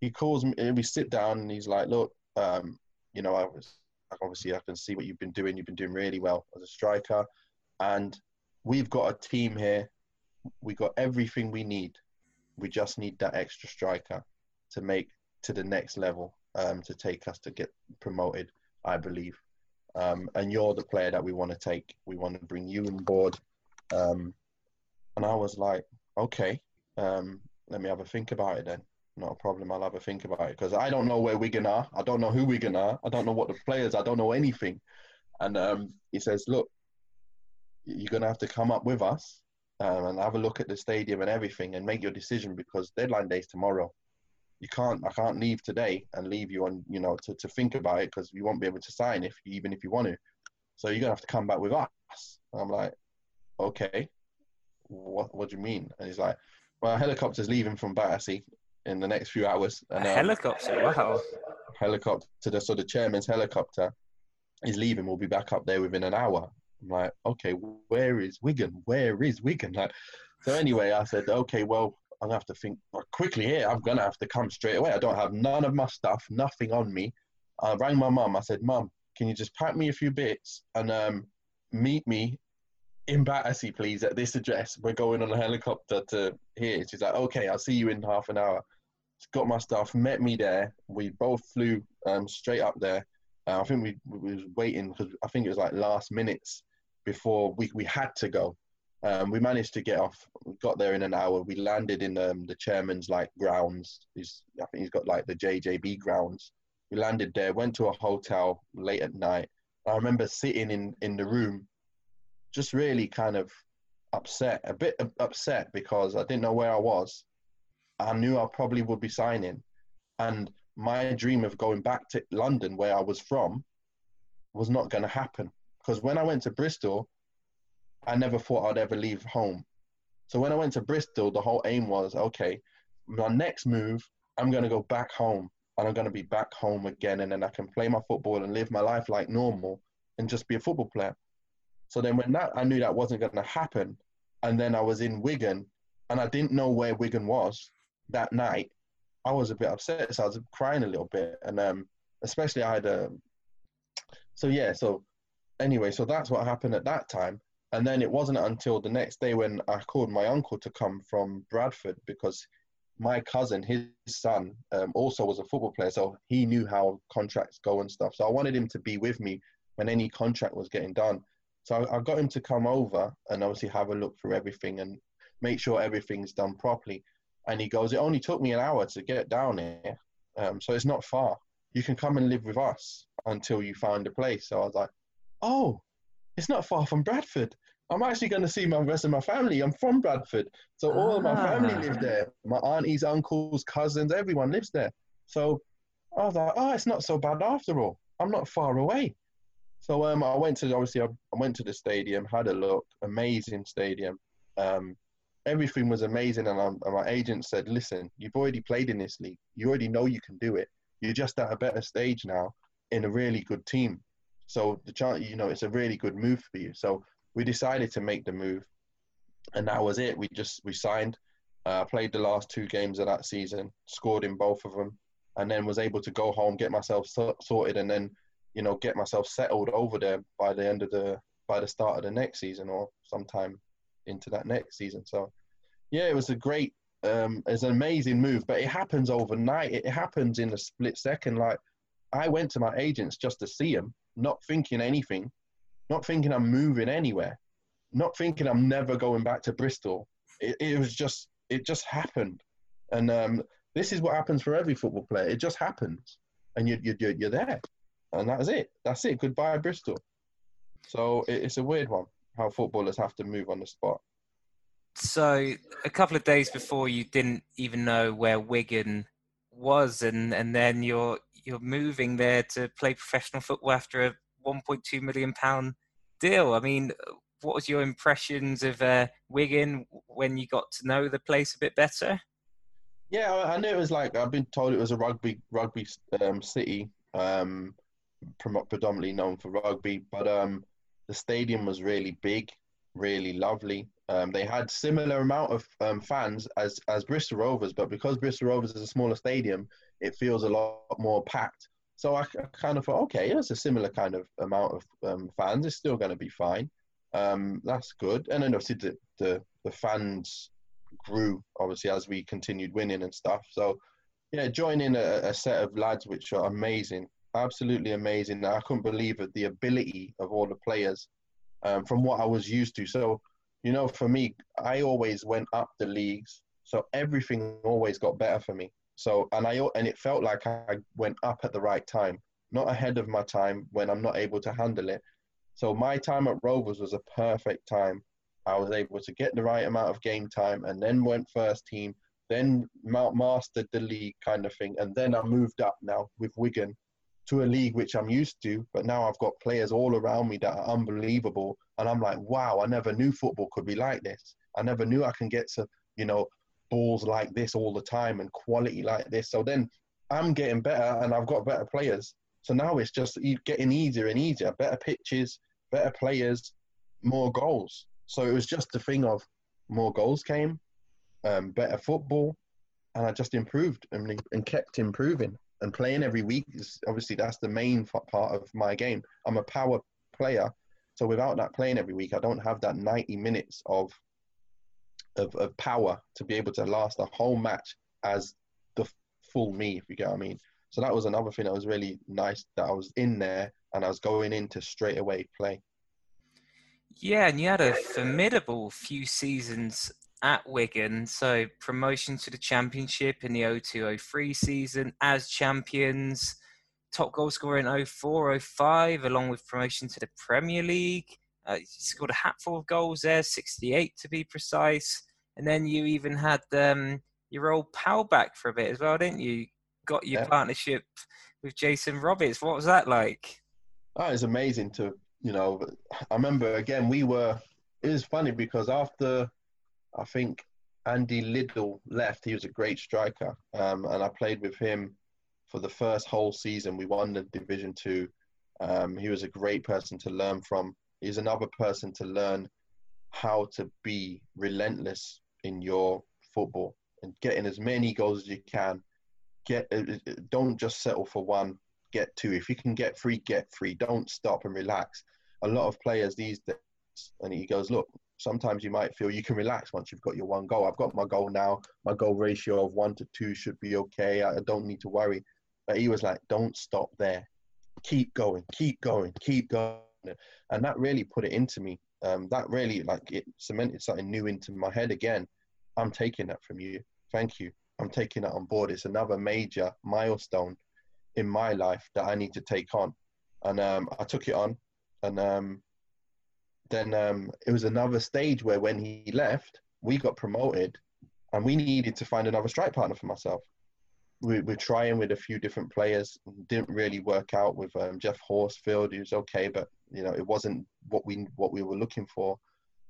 he calls me. We sit down, and he's like, "Look, um, you know, I was obviously I can see what you've been doing. You've been doing really well as a striker, and we've got a team here. We got everything we need. We just need that extra striker." to make to the next level, um, to take us to get promoted. I believe, um, and you're the player that we want to take. We want to bring you on board. Um, and I was like, okay, um, let me have a think about it then. Not a problem. I'll have a think about it because I don't know where Wigan are. I don't know who Wigan are. I don't know what the players. I don't know anything. And um, he says, look, you're gonna have to come up with us um, and have a look at the stadium and everything and make your decision because deadline day is tomorrow. You can't. I can't leave today and leave you on. You know, to, to think about it because you won't be able to sign if even if you want to. So you're gonna have to come back with us. And I'm like, okay, what What do you mean? And he's like, well, helicopter's leaving from Battersea in the next few hours. And, um, helicopter, wow. Helicopter, the, so the chairman's helicopter is leaving. We'll be back up there within an hour. I'm like, okay, where is Wigan? Where is Wigan? Like, so anyway, I said, okay, well, I'm gonna have to think quickly here. I'm gonna have to come straight away. I don't have none of my stuff, nothing on me. I rang my mum. I said, Mum, can you just pack me a few bits and um, meet me in Battersea, please, at this address. We're going on a helicopter to here. She's like, okay, I'll see you in half an hour. got my stuff, met me there. We both flew um, straight up there. Uh, I think we, we was waiting because I think it was like last minutes before we, we had to go. Um, we managed to get off. Got there in an hour. We landed in um, the chairman's like grounds. He's, I think he's got like the JJB grounds. We landed there. Went to a hotel late at night. I remember sitting in in the room just really kind of upset, a bit upset because I didn't know where I was. I knew I probably would be signing. And my dream of going back to London, where I was from, was not going to happen. Because when I went to Bristol, I never thought I'd ever leave home. So when I went to Bristol, the whole aim was okay, my next move, I'm going to go back home and I'm going to be back home again. And then I can play my football and live my life like normal and just be a football player. So then when that I knew that wasn't going to happen, and then I was in Wigan, and I didn't know where Wigan was that night. I was a bit upset, so I was crying a little bit, and um, especially I had a. So yeah, so anyway, so that's what happened at that time, and then it wasn't until the next day when I called my uncle to come from Bradford because my cousin, his son, um, also was a football player, so he knew how contracts go and stuff. So I wanted him to be with me when any contract was getting done. So I, got him to come over and obviously have a look through everything and make sure everything's done properly. And he goes, it only took me an hour to get down here, um, so it's not far. You can come and live with us until you find a place. So I was like, oh, it's not far from Bradford. I'm actually going to see my rest of my family. I'm from Bradford, so all ah. of my family ah. live there. My aunties, uncles, cousins, everyone lives there. So I was like, oh, it's not so bad after all. I'm not far away. So um, I went to obviously I, I, went to the stadium, had a look, amazing stadium. Um, everything was amazing, and, and, my agent said, "Listen, you've already played in this league. You already know you can do it. You're just at a better stage now in a really good team. So the chance, you know, it's a really good move for you." So we decided to make the move, and that was it. We just we signed. Uh, played the last two games of that season, scored in both of them, and then was able to go home, get myself so- sorted, and then you know, get myself settled over there by the end of the by the start of the next season or sometime into that next season. So, yeah, it was a great, um, it's an amazing move, but it happens overnight. It happens in a split second. Like, I went to my agents just to see him, not thinking anything, not thinking I'm moving anywhere, not thinking I'm never going back to Bristol. It, it was just, it just happened. And um, this is what happens for every football player. It just happens, and you, you, you're there and that's it. That's it. Goodbye, Bristol. So it's a weird one how footballers have to move on the spot. So a couple of days before, you didn't even know where Wigan was, and and then you're you're moving there to play professional football after a 1.2 million pound deal. I mean, what was your impressions of uh, Wigan when you got to know the place a bit better? Yeah, I knew it was like I've been told it was a rugby rugby um, city. Um, predominantly known for rugby, but um, the stadium was really big, really lovely. Um, they had similar amount of um, fans as as Bristol Rovers, but because Bristol Rovers is a smaller stadium, it feels a lot more packed. So I, I kind of thought, okay, it's a similar kind of amount of um, fans. It's still going to be fine. Um, that's good. And then obviously the, the the fans grew obviously as we continued winning and stuff. So yeah, joining a, a set of lads which are amazing, absolutely amazing. I couldn't believe it, the ability of all the players um, from what I was used to. So, you know, for me, I always went up the leagues, so everything always got better for me. So, and I and it felt like I went up at the right time, not ahead of my time when I'm not able to handle it. So my time at Rovers was a perfect time. I was able to get the right amount of game time, and then went first team, then mastered the league kind of thing, and then I moved up now with Wigan to a league which I'm used to, but now I've got players all around me that are unbelievable, and I'm like, wow, I never knew football could be like this. I never knew I can get to, you know, balls like this all the time and quality like this. So then I'm getting better and I've got better players. So now it's just getting easier and easier. Better pitches, better players, more goals. So it was just a thing of more goals came, um, better football, and I just improved and, and kept improving. And playing every week is obviously that's the main part of my game. I'm a power player, so without that playing every week, I don't have that 90 minutes of of, of power to be able to last a whole match as the full me, if you get what I mean. So that was another thing that was really nice that I was in there and I was going into straight away play. Yeah, and you had a formidable few seasons at Wigan. So promotion to the championship in the 0203 season as champions, top goal scorer in 04 05, along with promotion to the Premier League. Uh, scored a hatful of goals there, 68 to be precise. And then you even had um, your old pal back for a bit as well, didn't you? Got your yeah. partnership with Jason Roberts. What was that like? Oh, it's amazing to, you know, I remember again, we were, it was funny because after, I think Andy Liddell left, he was a great striker. Um, and I played with him for the first whole season. We won the Division Two. Um, he was a great person to learn from. He's another person to learn how to be relentless in your football and getting as many goals as you can. Get uh, uh, don't just settle for one. Get two. If you can get three, get three. Don't stop and relax. A lot of players these days, and he goes, look. Sometimes you might feel you can relax once you've got your one goal. I've got my goal now. My goal ratio of one to two should be okay. I don't need to worry. But he was like, don't stop there. Keep going, keep going, keep going. And that really put it into me. Um, that really like it cemented something new into my head again. I'm taking that from you. Thank you. I'm taking that on board. It's another major milestone in my life that I need to take on. And um, I took it on. And um, then um, it was another stage where when he left, we got promoted and we needed to find another strike partner for myself. We, we're trying with a few different players. Didn't really work out with um, Geoff Horsfield. He was okay, but you know it wasn't what we what we were looking for.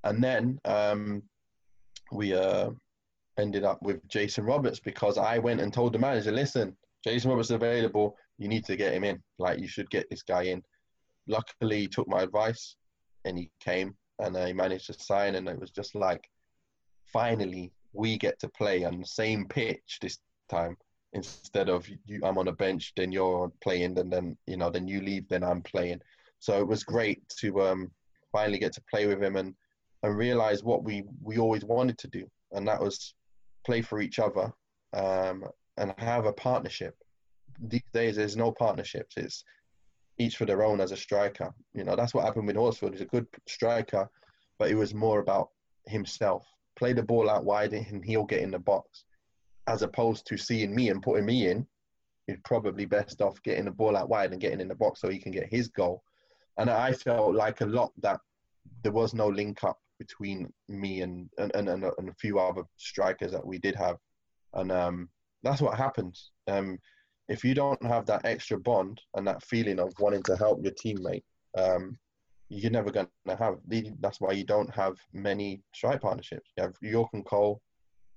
And then um, we uh, ended up with Jason Roberts because I went and told the manager, listen, Jason Roberts is available. You need to get him in. Like, you should get this guy in. Luckily, he took my advice and he came and I managed to sign. And it was just like, finally, we get to play on the same pitch this time instead of you, I'm on a bench, then you're playing, and then you know, then you leave, then I'm playing. So it was great to um, finally get to play with him and and realize what we we always wanted to do, and that was play for each other um, and have a partnership. These days, there's no partnerships. It's each for their own as a striker. You know, that's what happened with Horsfield. He's a good striker, but it was more about himself. Play the ball out wide and he'll get in the box. As opposed to seeing me and putting me in, he's probably best off getting the ball out wide and getting in the box so he can get his goal. And I felt like a lot that there was no link up between me and and, and, and a few other strikers that we did have, and um, that's what happens. Um, if you don't have that extra bond and that feeling of wanting to help your teammate, um, you're never going to have. That's why you don't have many strike partnerships. You have Yorke and Cole,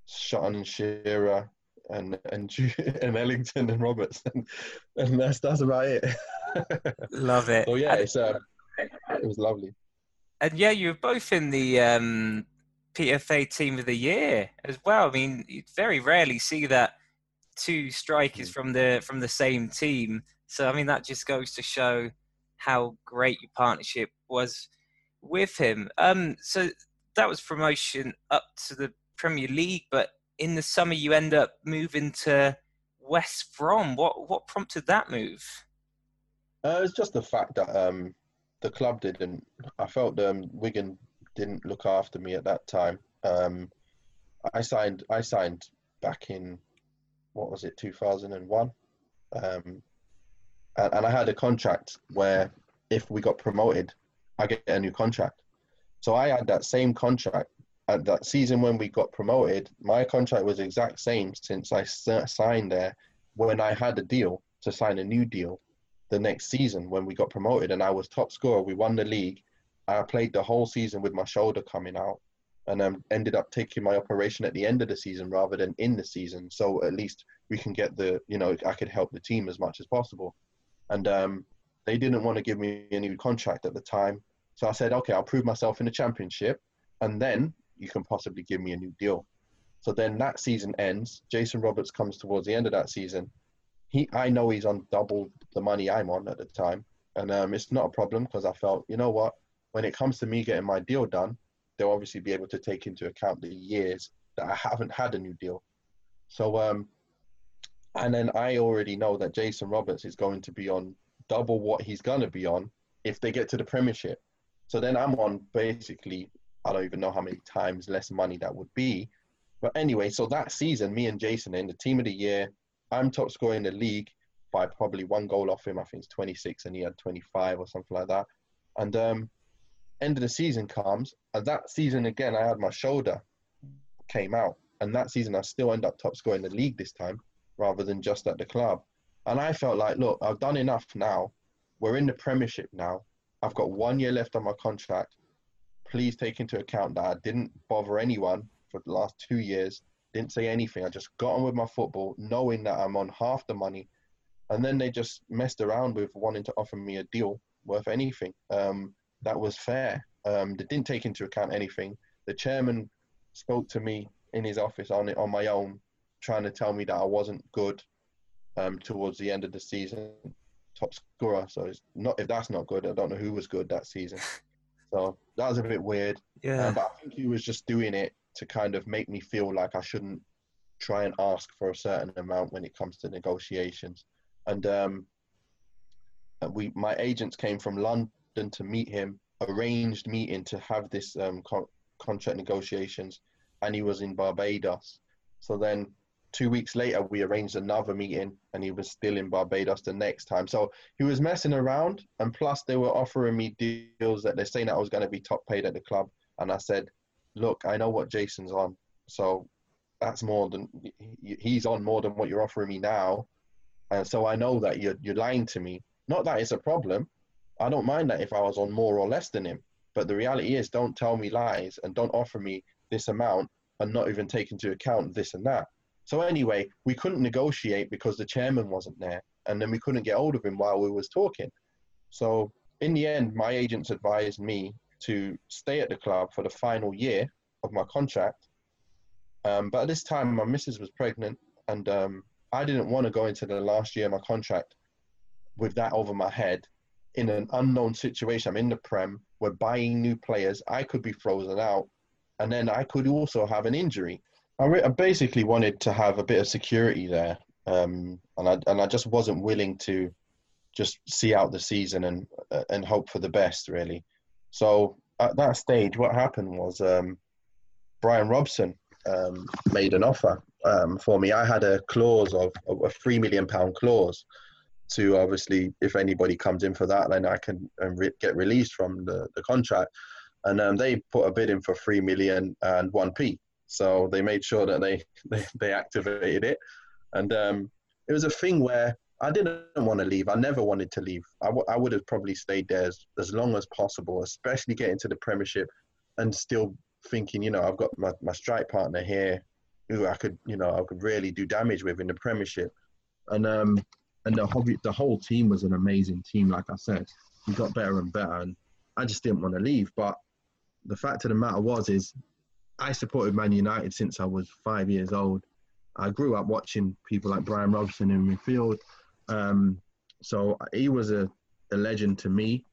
Sutton and Shearer, and and [LAUGHS] and Ellington and Roberts, and, [LAUGHS] and that's that's about it. [LAUGHS] Love it. So yeah, it's uh, it was lovely and yeah, you were both in the um, PFA Team of the Year as well. I mean, you very rarely see that two strikers mm. from the from the same team. So I mean, that just goes to show how great your partnership was with him. Um, so that was promotion up to the Premier League, but in the summer you end up moving to West Brom. What what prompted that move? Uh, it's just the fact that um, the club didn't. I felt um, Wigan didn't look after me at that time. Um, I signed. I signed back in what was it, two thousand and one, um, and, and I had a contract where if we got promoted, I get a new contract. So I had that same contract at that season when we got promoted. My contract was exact same since I signed there when I had a deal to sign a new deal the next season when we got promoted and I was top scorer. We won the league. I played the whole season with my shoulder coming out and um, ended up taking my operation at the end of the season rather than in the season. So at least we can get the, you know, I could help the team as much as possible. And um, they didn't want to give me a new contract at the time. So I said, okay, I'll prove myself in the championship and then you can possibly give me a new deal. So then that season ends. Jason Roberts comes towards the end of that season he I know he's on double the money I'm on at the time, and um, it's not a problem because I felt you know what when it comes to me getting my deal done, they'll obviously be able to take into account the years that I haven't had a new deal. So um, and then I already know that Jason Roberts is going to be on double what he's gonna be on if they get to the Premiership. So then I'm on basically I don't even know how many times less money that would be. But anyway, so that season, me and Jason in the team of the year, I'm top scorer in the league by probably one goal off him. I think it's 26 and he had 25 or something like that. And um, end of the season comes, and that season again, I had my shoulder came out, and that season I still end up top scorer in the league this time rather than just at the club. And I felt like, look, I've done enough now. We're in the Premiership now. I've got one year left on my contract. Please take into account that I didn't bother anyone for the last two years didn't say anything. I just got on with my football, knowing that I'm on half the money. And then they just messed around with wanting to offer me a deal worth anything. Um, that was fair. Um, they didn't take into account anything. The chairman spoke to me in his office on it on my own, trying to tell me that I wasn't good um, towards the end of the season, top scorer. So it's not if that's not good, I don't know who was good that season. [LAUGHS] So that was a bit weird. Yeah. Um, but I think he was just doing it to kind of make me feel like I shouldn't try and ask for a certain amount when it comes to negotiations. And um, we, my agents came from London to meet him, arranged meeting to have this um, co- contract negotiations, and he was in Barbados. So then two weeks later, we arranged another meeting, and he was still in Barbados the next time. So he was messing around, and plus they were offering me deals that they're saying that I was going to be top paid at the club, and I said, look, I know what Jason's on, so that's more than he's on more than what you're offering me now, and so I know that you're you're lying to me. Not that it's a problem. I don't mind that if I was on more or less than him, but the reality is, don't tell me lies and don't offer me this amount and not even take into account this and that. So anyway, we couldn't negotiate because the chairman wasn't there, and then we couldn't get hold of him while we was talking. So in the end, my agents advised me to stay at the club for the final year of my contract. Um, but at this time, my missus was pregnant, and um, I didn't want to go into the last year of my contract with that over my head in an unknown situation. I'm in the Prem, we're buying new players, I could be frozen out, and then I could also have an injury. I, re- I basically wanted to have a bit of security there, um, and I and I just wasn't willing to just see out the season and uh, and hope for the best, really. So at that stage, what happened was um, Brian Robson um, made an offer um, for me. I had a clause of, a three million pound clause to obviously, if anybody comes in for that, then I can um, re- get released from the, the contract. And um, they put a bid in for three million and one p. So they made sure that they [LAUGHS] they, they activated it, and um, it was a thing where I didn't want to leave. I never wanted to leave. I, w- I would have probably stayed there as, as long as possible, especially getting to the Premiership and still thinking, you know, I've got my, my strike partner here who I could, you know, I could really do damage with in the Premiership. And um, and the hobby, the whole team was an amazing team. Like I said, we got better and better, and I just didn't want to leave. But the fact of the matter was, is I supported Man United since I was five years old. I grew up watching people like Brian Robson in midfield. Um, so he was a, a legend to me.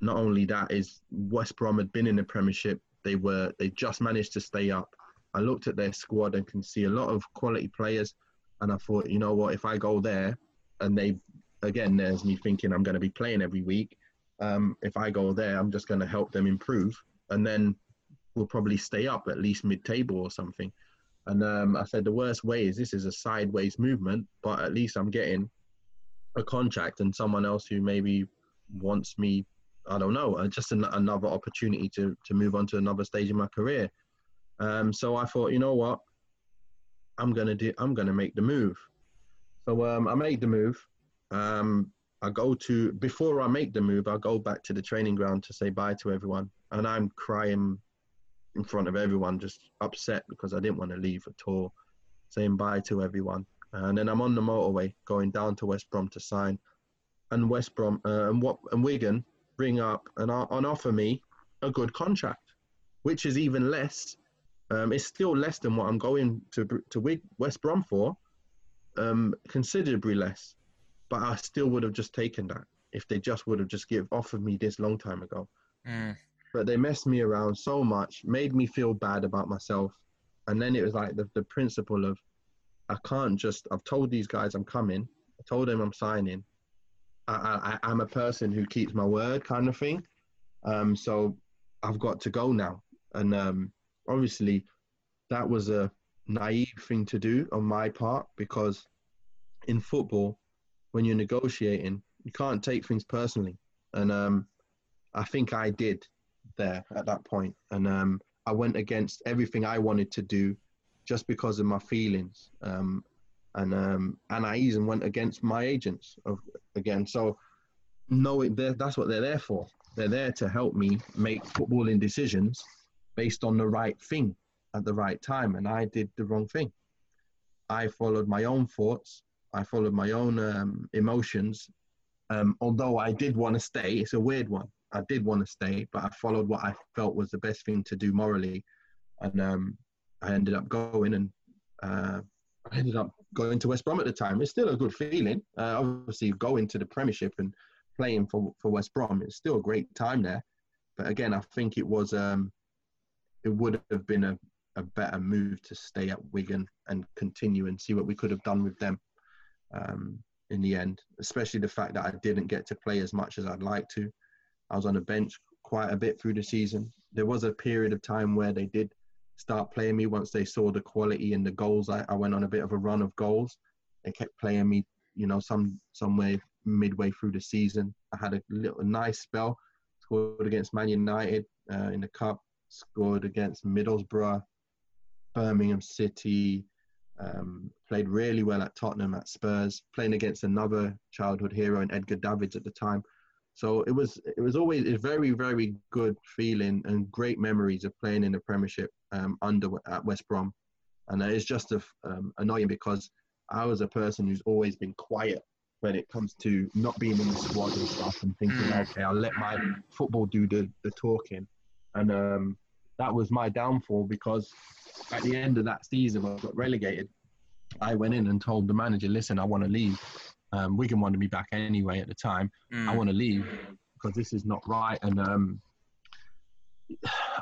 Not only that is West Brom had been in the Premiership. They were they just managed to stay up. I looked at their squad and can see a lot of quality players. And I thought, you know what, if I go there and they, again, there's me thinking I'm going to be playing every week. Um, if I go there, I'm just going to help them improve. And then we'll probably stay up at least mid table or something. And um, I said, the worst way is this is a sideways movement, but at least I'm getting a contract and someone else who maybe wants me. I don't know, uh, just an, another opportunity to to move on to another stage in my career. Um, so I thought, you know what, I'm gonna do. I'm gonna make the move. So um, I made the move. Um, I go to before I make the move. I go back to the training ground to say bye to everyone, and I'm crying in front of everyone, just upset because I didn't want to leave at all, saying bye to everyone. And then I'm on the motorway going down to West Brom to sign, and West Brom uh, and what and Wigan bring up and, and offer me a good contract, which is even less. Um, it's still less than what I'm going to to West Brom for, um, considerably less. But I still would have just taken that if they just would have just give offered me this long time ago. Mm. But they messed me around so much, made me feel bad about myself, and then it was like the the principle of I can't just. I've told these guys I'm coming. I told them I'm signing. I, I, I'm a person who keeps my word, kind of thing. Um, so I've got to go now, and um, obviously, that was a naive thing to do on my part because in football, when you're negotiating, you can't take things personally, and um, I think I did there at that point. and um, I went against everything I wanted to do just because of my feelings. Um, and um, and I even went against my agents of, again. So no, that's what they're there for. They're there to help me make footballing decisions based on the right thing at the right time, and I did the wrong thing. I followed my own thoughts. I followed my own um, emotions. Um, although I did want to stay, it's a weird one. I did want to stay, but I followed what I felt was the best thing to do morally, and um, I ended up going and uh, I ended up going to West Brom at the time. It's still a good feeling. Uh, obviously, going to the Premiership and playing for, for West Brom, it's still a great time there. But again, I think it was um, it would have been a, a better move to stay at Wigan and continue and see what we could have done with them um, in the end. Especially the fact that I didn't get to play as much as I'd like to. I was on the bench quite a bit through the season. There was a period of time where they did start playing me once they saw the quality and the goals. I, I went on a bit of a run of goals. They kept playing me, you know, some somewhere midway through the season. I had a little nice spell. Scored against Man United uh, in the cup. Scored against Middlesbrough, Birmingham City. Um, played really well at Tottenham, at Spurs. Playing against another childhood hero in Edgar Davids at the time. So it was it was always a very very good feeling and great memories of playing in the Premiership um, under at West Brom, and it's just a, um, annoying because I was a person who's always been quiet when it comes to not being in the squad and stuff, and thinking, mm. okay, I'll let my football do the, the talking, and um, that was my downfall because at the end of that season, when I got relegated, I went in and told the manager, listen, I want to leave. Um, Wigan wanted me back anyway at the time. Mm. I want to leave because this is not right. And um,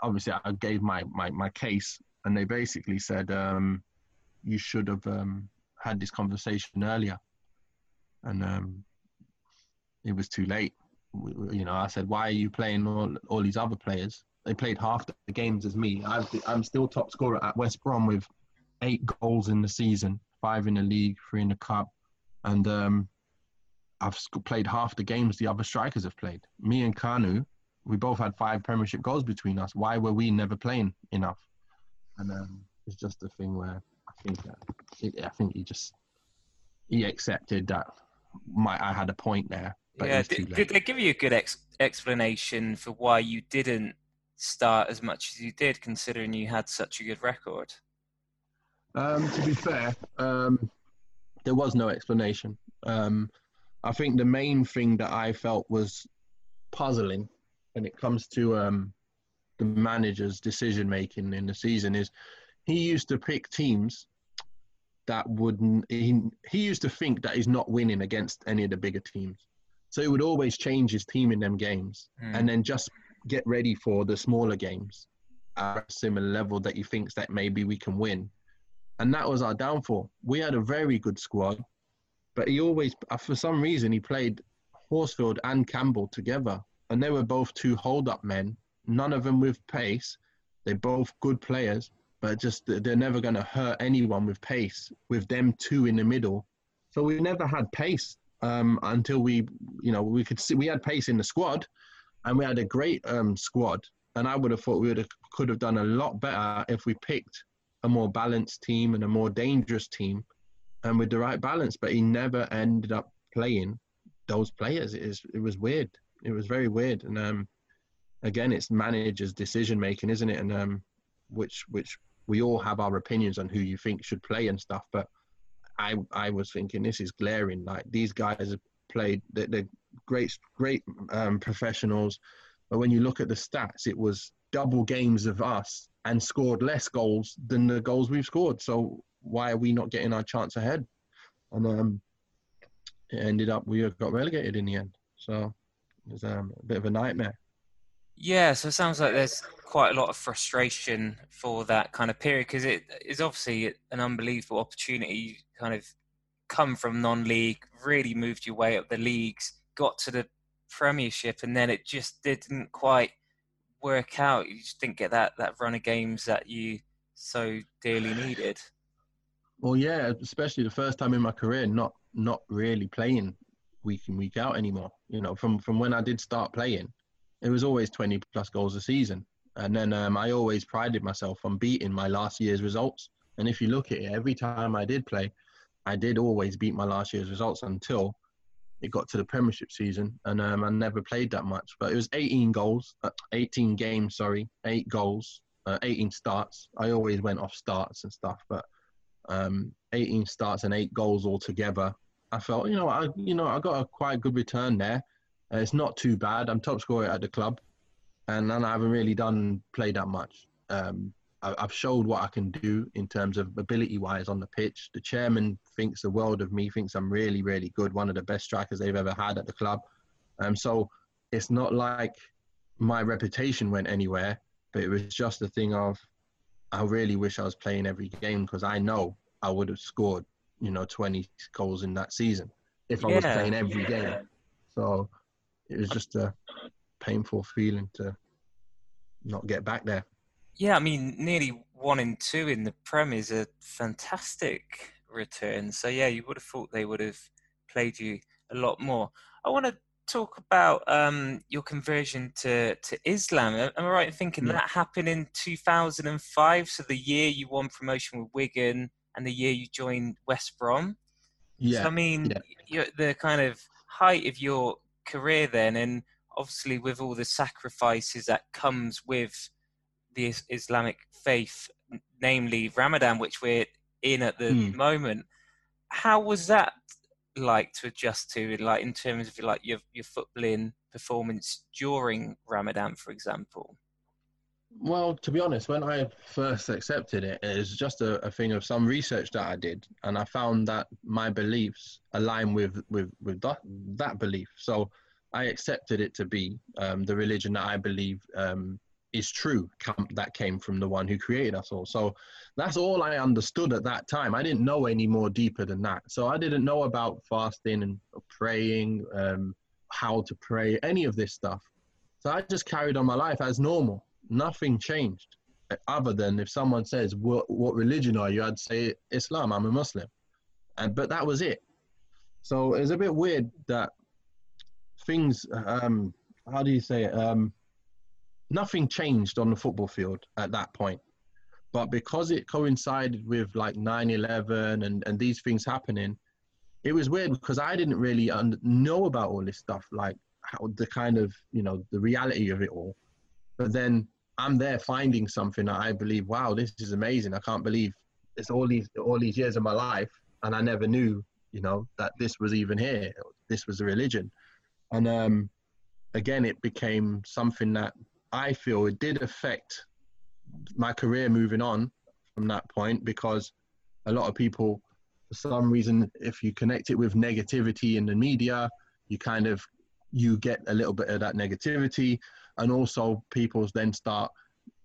obviously, I gave my, my, my case, and they basically said um, you should have um, had this conversation earlier. And um, it was too late. You know, I said, why are you playing all, all these other players? They played half the games as me. i I'm still top scorer at West Brom with eight goals in the season, five in the league, three in the cup and um, I've played half the games the other strikers have played. Me and Kanu, we both had five Premiership goals between us. Why were we never playing enough? And um, it's just a thing where I think uh, I think he just he accepted that my I had a point there. yeah, did, did, they give you a good ex- explanation for why you didn't start as much as you did, considering you had such a good record? Um, to be fair, um, there was no explanation. Um, I think the main thing that I felt was puzzling when it comes to um, the manager's decision making in the season is he used to pick teams that wouldn't. He, he used to think that he's not winning against any of the bigger teams, so he would always change his team in them games mm. and then just get ready for the smaller games at a similar level that he thinks that maybe we can win and that was our downfall. We had a very good squad, but he always, uh, for some reason, he played Horsfield and Campbell together, and they were both two hold-up men. None of them with pace. They're both good players, but just they're never going to hurt anyone with pace. With them two in the middle, so we never had pace um, until we, you know, we could see we had pace in the squad, and we had a great um, squad. And I would have thought we would have, could have done a lot better if we picked a more balanced team and a more dangerous team, and with the right balance. But he never ended up playing those players. It, is, it was weird. It was very weird. And um, again, it's managers' decision making, isn't it? And um, which which we all have our opinions on who you think should play and stuff, but I I was thinking this is glaring. Like these guys have played, they're, they're great great um, professionals, but when you look at the stats, it was double games of us and scored less goals than the goals we've scored. So why are we not getting our chance ahead? And um, it ended up we got relegated in the end. So was um, a bit of a nightmare. Yeah, so it sounds like there's quite a lot of frustration for that kind of period because it is obviously an unbelievable opportunity. You kind of come from non-league, really moved your way up the leagues, got to the Premiership, and then it just didn't quite work out. You just didn't get that that run of games that you so dearly needed. Well, yeah, especially the first time in my career, not not really playing week in week out anymore. You know, from from when I did start playing, it was always 20 plus goals a season. And then um, I always prided myself on beating my last year's results. And if you look at it, every time I did play, I did always beat my last year's results until it got to the Premiership season, and um, I never played that much. But it was 18 goals, uh, 18 games, sorry, eight goals, uh, 18 starts. I always went off starts and stuff, but um, 18 starts and eight goals altogether. I felt, you know, I, you know, I got a quite good return there. Uh, it's not too bad. I'm top scorer at the club, and, and I haven't really done play that much. Um, I, have showed what I can do in terms of ability wise on the pitch. The chairman thinks the world of me, thinks I'm really, really good, one of the best strikers they've ever had at the club. Um, so it's not like my reputation went anywhere, but it was just a thing of I really wish I was playing every game because I know I would have scored, you know, 20 goals in that season if I yeah. was playing every game. So it was just a painful feeling to not get back there. Yeah, I mean, nearly one in two in the Prem is a fantastic return. So yeah, you would have thought they would have played you a lot more. I want to talk about um, your conversion to, to Islam. Am I right in thinking yeah. that happened in 2005? So the year you won promotion with Wigan and the year you joined West Brom? Yeah. So, I mean, yeah. the kind of height of your career then, and obviously with all the sacrifices that comes with the Islamic faith, namely Ramadan, which we're in at the mm. moment. How was that like to adjust to, like in terms of like your your footballing performance during Ramadan, for example? Well, to be honest, when I first accepted it, it was just a, a, thing of some research that I did, and I found that my beliefs align with with with that that belief. So I accepted it to be um, the religion that I believe um, is true that came from the one who created us all. So that's all I understood at that time. I didn't know any more deeper than that. So I didn't know about fasting and praying, um, how to pray, any of this stuff. So I just carried on my life as normal. Nothing changed, other than if someone says, "What, what religion are you?" I'd say Islam. I'm a Muslim, and but that was it. So it's a bit weird that things. Um, how do you say it? Um, nothing changed on the football field at that point. But because it coincided with like 9 11 and, and these things happening, it was weird because I didn't really un- know about all this stuff, like how the kind of, you know, the reality of it all. But then I'm there finding something that I believe, wow, this is amazing. I can't believe it's all these all these years of my life, and I never knew, you know, that this was even here. This was a religion, and um, again, it became something that I feel it did affect my career moving on from that point because a lot of people, for some reason, if you connect it with negativity in the media, you kind of you get a little bit of that negativity, and also people then start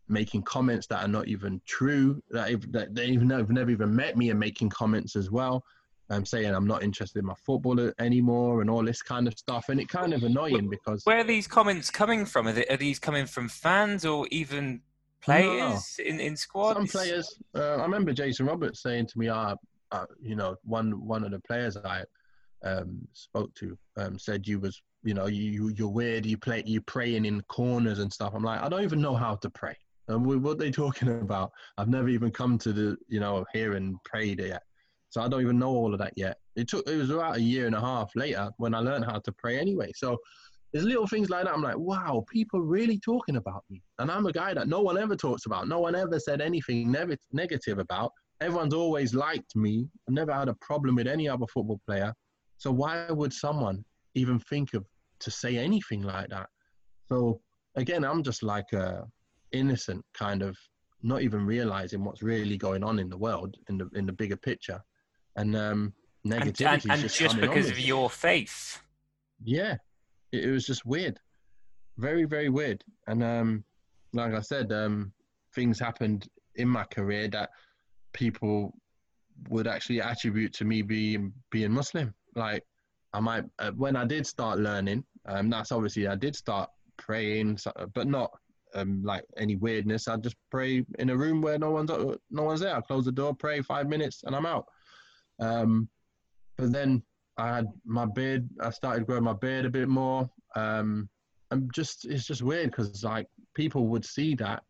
making comments that are not even true. That, that they even have never even met me and making comments as well. I'm saying I'm not interested in my football anymore and all this kind of stuff. And it kind of annoying because where are these comments coming from? Are, they, are these coming from fans or even players no. in in squads? Some players. Uh, I remember Jason Roberts saying to me, "Ah, uh, you know, one one of the players I um, spoke to um, said you was, you know, you you're weird. You play, you praying in corners and stuff. I'm like, I don't even know how to pray. And what they talking [LAUGHS] about? I've never even come to the, you know, here and prayed yet. So I don't even know all of that yet. It took it was about a year and a half later when I learned how to pray anyway. So there's little things like that. I'm like, wow, people really talking about me. And I'm a guy that no one ever talks about. No one ever said anything ne- negative about. Everyone's always liked me. I've never had a problem with any other football player. So why would someone even think of to say anything like that? So again, I'm just like a innocent kind of not even realizing what's really going on in the world in the in the bigger picture and um, negativity. And, and, and just, just because of your faith. Yeah, it, it, was just weird, very very weird. And um, like I said, um, things happened in my career that people would actually attribute to me being being Muslim. Like I might uh, when I did start learning, um, that's obviously I did start praying, but not um, like any weirdness. I just pray in a room where no one's no one's there. I close the door, pray five minutes, and I'm out. Um, but then I had my beard. I started growing my beard a bit more. Um, and just it's just weird because like people would see that.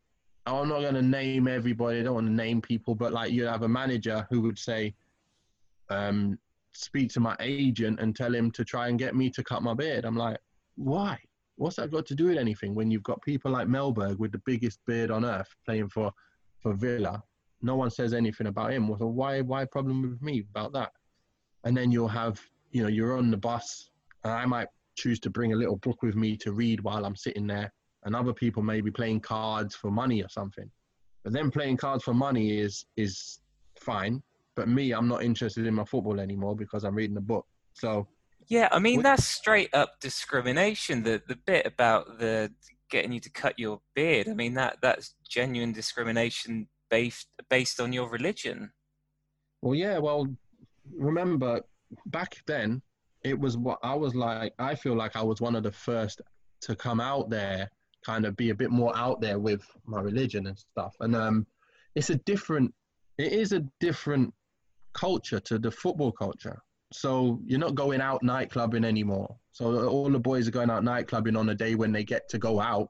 I'm not going to name everybody. I don't want to name people, but like you'd have a manager who would say, um, speak to my agent and tell him to try and get me to cut my beard. I'm like, why? What's that got to do with anything? When you've got people like Mellberg with the biggest beard on earth playing for for Villa, no one says anything about him. So why why problem with me about that? And then you'll have you know you're on the bus, and I might choose to bring a little book with me to read while I'm sitting there, and other people may be playing cards for money or something. But then playing cards for money is is fine. But me, I'm not interested in my football anymore because I'm reading a book. So yeah, I mean that's straight up discrimination. The the bit about the getting you to cut your beard. I mean that that's genuine discrimination based based on your religion. Well, yeah. Well, remember back then, it was what I was like. I feel like I was one of the first to come out there, kind of be a bit more out there with my religion and stuff. And um, it's a different. It is a different culture to the football culture. So you're not going out nightclubbing anymore. So all the boys are going out nightclubbing on a day when they get to go out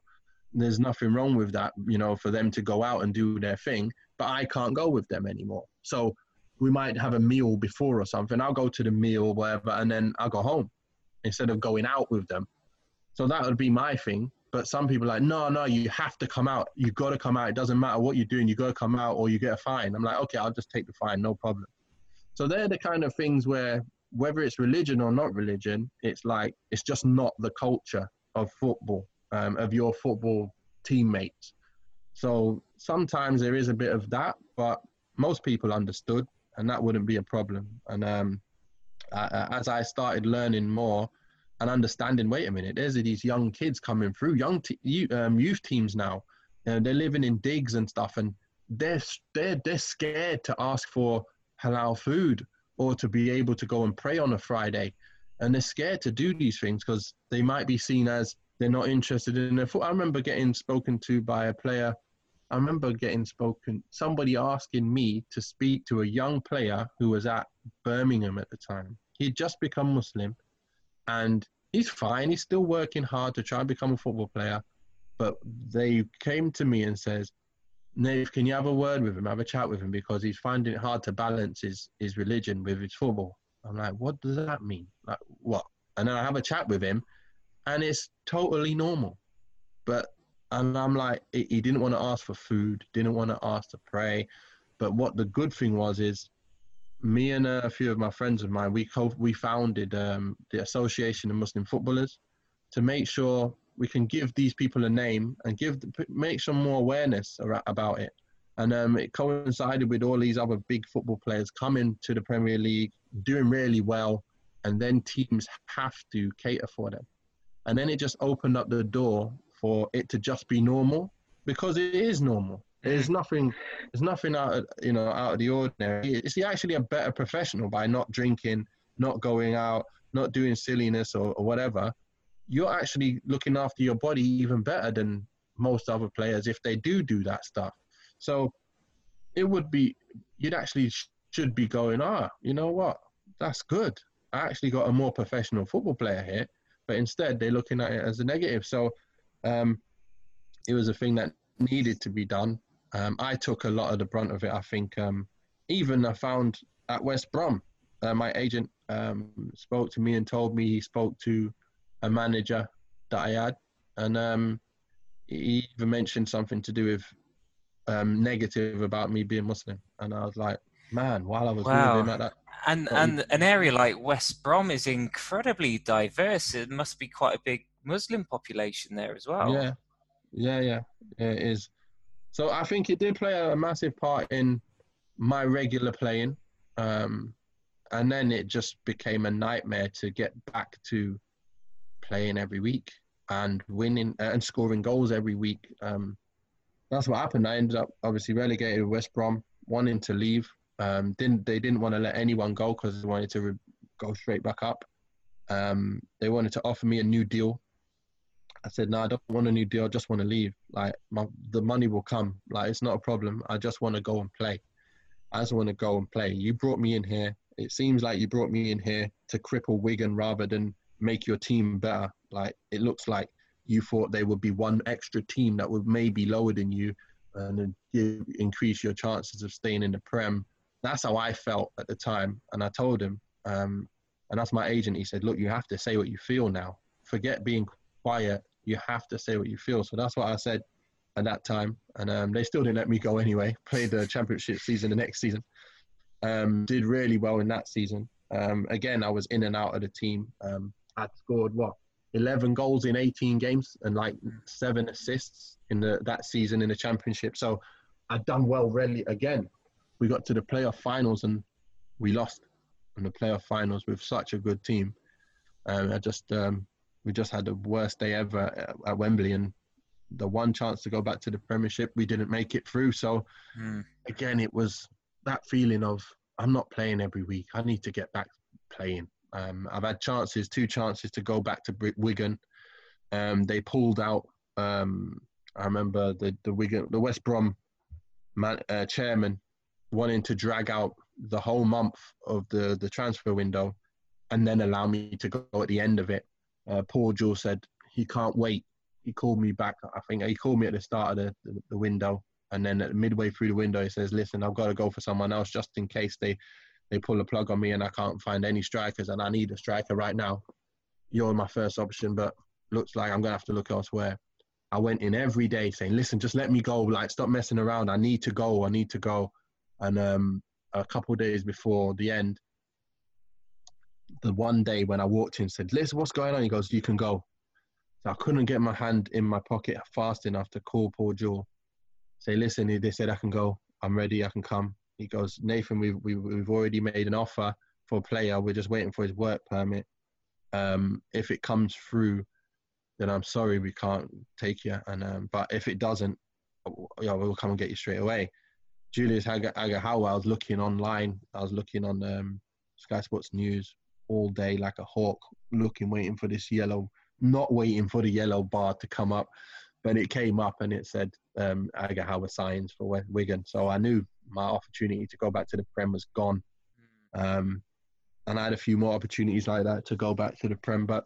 there's nothing wrong with that, you know, for them to go out and do their thing, but I can't go with them anymore. So we might have a meal before or something. I'll go to the meal, whatever, and then I'll go home instead of going out with them. So that would be my thing. But some people like, no, no, you have to come out. You got to come out. It doesn't matter what you're doing. You got to come out or you get a fine. I'm like, okay, I'll just take the fine, no problem. So they're the kind of things where whether it's religion or not religion, it's like it's just not the culture of football um, of your football teammates. So sometimes there is a bit of that, but most people understood, and that wouldn't be a problem. And um, as I started learning more and understanding, wait a minute, there's these young kids coming through, young t- um, youth teams now. Uh, they're living in digs and stuff, and they're they're they're scared to ask for halal food or to be able to go and pray on a Friday, and they're scared to do these things because they might be seen as they're not interested in their foot. I remember getting spoken to by a player. I remember getting spoken, somebody asking me to speak to a young player who was at Birmingham at the time. He'd just become Muslim and he's fine. He's still working hard to try and become a football player. But they came to me and says, Nave, can you have a word with him, have a chat with him because he's finding it hard to balance his, his religion with his football. I'm like, what does that mean? Like, what? And then I have a chat with him and it's totally normal. But and I'm like, he didn't want to ask for food, didn't want to ask to pray. But what the good thing was is, me and a few of my friends of mine, we co- we founded um, the Association of Muslim Footballers to make sure we can give these people a name and give make some more awareness about it. And um, it coincided with all these other big football players coming to the Premier League, doing really well, and then teams have to cater for them. And then it just opened up the door for it to just be normal because it is normal. There's nothing, there's nothing out, of, you know, out of the ordinary. Is he actually a better professional by not drinking, not going out, not doing silliness or, or whatever? You're actually looking after your body even better than most other players if they do do that stuff. So it would be, you'd actually should be going, ah, you know what? That's good. I actually got a more professional football player here, but instead they're looking at it as a negative. So um, it was a thing that needed to be done. Um, I took a lot of the brunt of it. I think um, even I found at West Brom, uh, my agent um, spoke to me and told me he spoke to a manager that I had, and um, he even mentioned something to do with um, negative about me being Muslim, and I was like, man, while I was wow. with him at that. And and an area like West Brom is incredibly diverse. It must be quite a big Muslim population there as well. Yeah, yeah, yeah, yeah it is. So I think it did play a massive part in my regular playing, um, and then it just became a nightmare to get back to playing every week and winning uh, and scoring goals every week. Um, that's what happened. I ended up obviously relegated with West Brom, wanting to leave. Um, didn't they didn't want to let anyone go because they wanted to re- go straight back up. Um, they wanted to offer me a new deal. I said, no, I don't want a new deal. I just want to leave. Like my, the money will come. Like it's not a problem. I just want to go and play. I just want to go and play. You brought me in here. It seems like you brought me in here to cripple Wigan rather than make your team better. Like it looks like you thought there would be one extra team that would maybe lower than you and give, increase your chances of staying in the Prem that's how I felt at the time. And I told him, um, and that's my agent. He said, "Look, you have to say what you feel now. Forget being quiet. You have to say what you feel." So that's what I said at that time. And um, they still didn't let me go anyway. [LAUGHS] Played the championship season the next season. Um, did really well in that season. Um, again, I was in and out of the team. I'd scored what 11 goals in 18 games and like seven assists in the, that season in the championship. So I'd done well really again we got to the playoff finals and we lost in the playoff finals with such a good team. Um, I just um, we just had the worst day ever at, at, Wembley, and the one chance to go back to the Premiership, we didn't make it through. So mm. again, it was that feeling of I'm not playing every week. I need to get back playing. Um, I've had chances, two chances to go back to Wigan. Um, they pulled out. Um, I remember the the Wigan, the West Brom man, uh, chairman wanting to drag out the whole month of the, the transfer window and then allow me to go at the end of it. Uh, Jewell said he can't wait. He called me back. I think he called me at the start of the, the, the window. And then midway through the window, he says, listen, I've got to go for someone else just in case they, they pull a plug on me and I can't find any strikers and I need a striker right now. You're my first option, but looks like I'm going to have to look elsewhere. I went in every day saying, listen, just let me go. Like, stop messing around. I need to go. I need to go. And um, a couple days before the end, the one day when I walked in, said, "Listen, what's going on?" He goes, "You can go." So I couldn't get my hand in my pocket fast enough to call Paul Jewell. Say, listen, they said I can go. I'm ready. I can come. He goes, Nathan, we've we've, we've already made an offer for a player. We're just waiting for his work permit. Um, if it comes through, then I'm sorry we can't take you. And um, but if it doesn't, yeah, we'll come and get you straight away. Julius Aghahowa, I was looking online. I was looking on um, Sky Sports News all day like a hawk, looking, waiting for this yellow, not waiting for the yellow bar to come up. But it came up and it said um, Aghahowa signs for Wigan. So I knew my opportunity to go back to the Prem was gone. Hmm. Um, and I had a few more opportunities like that to go back to the Prem, but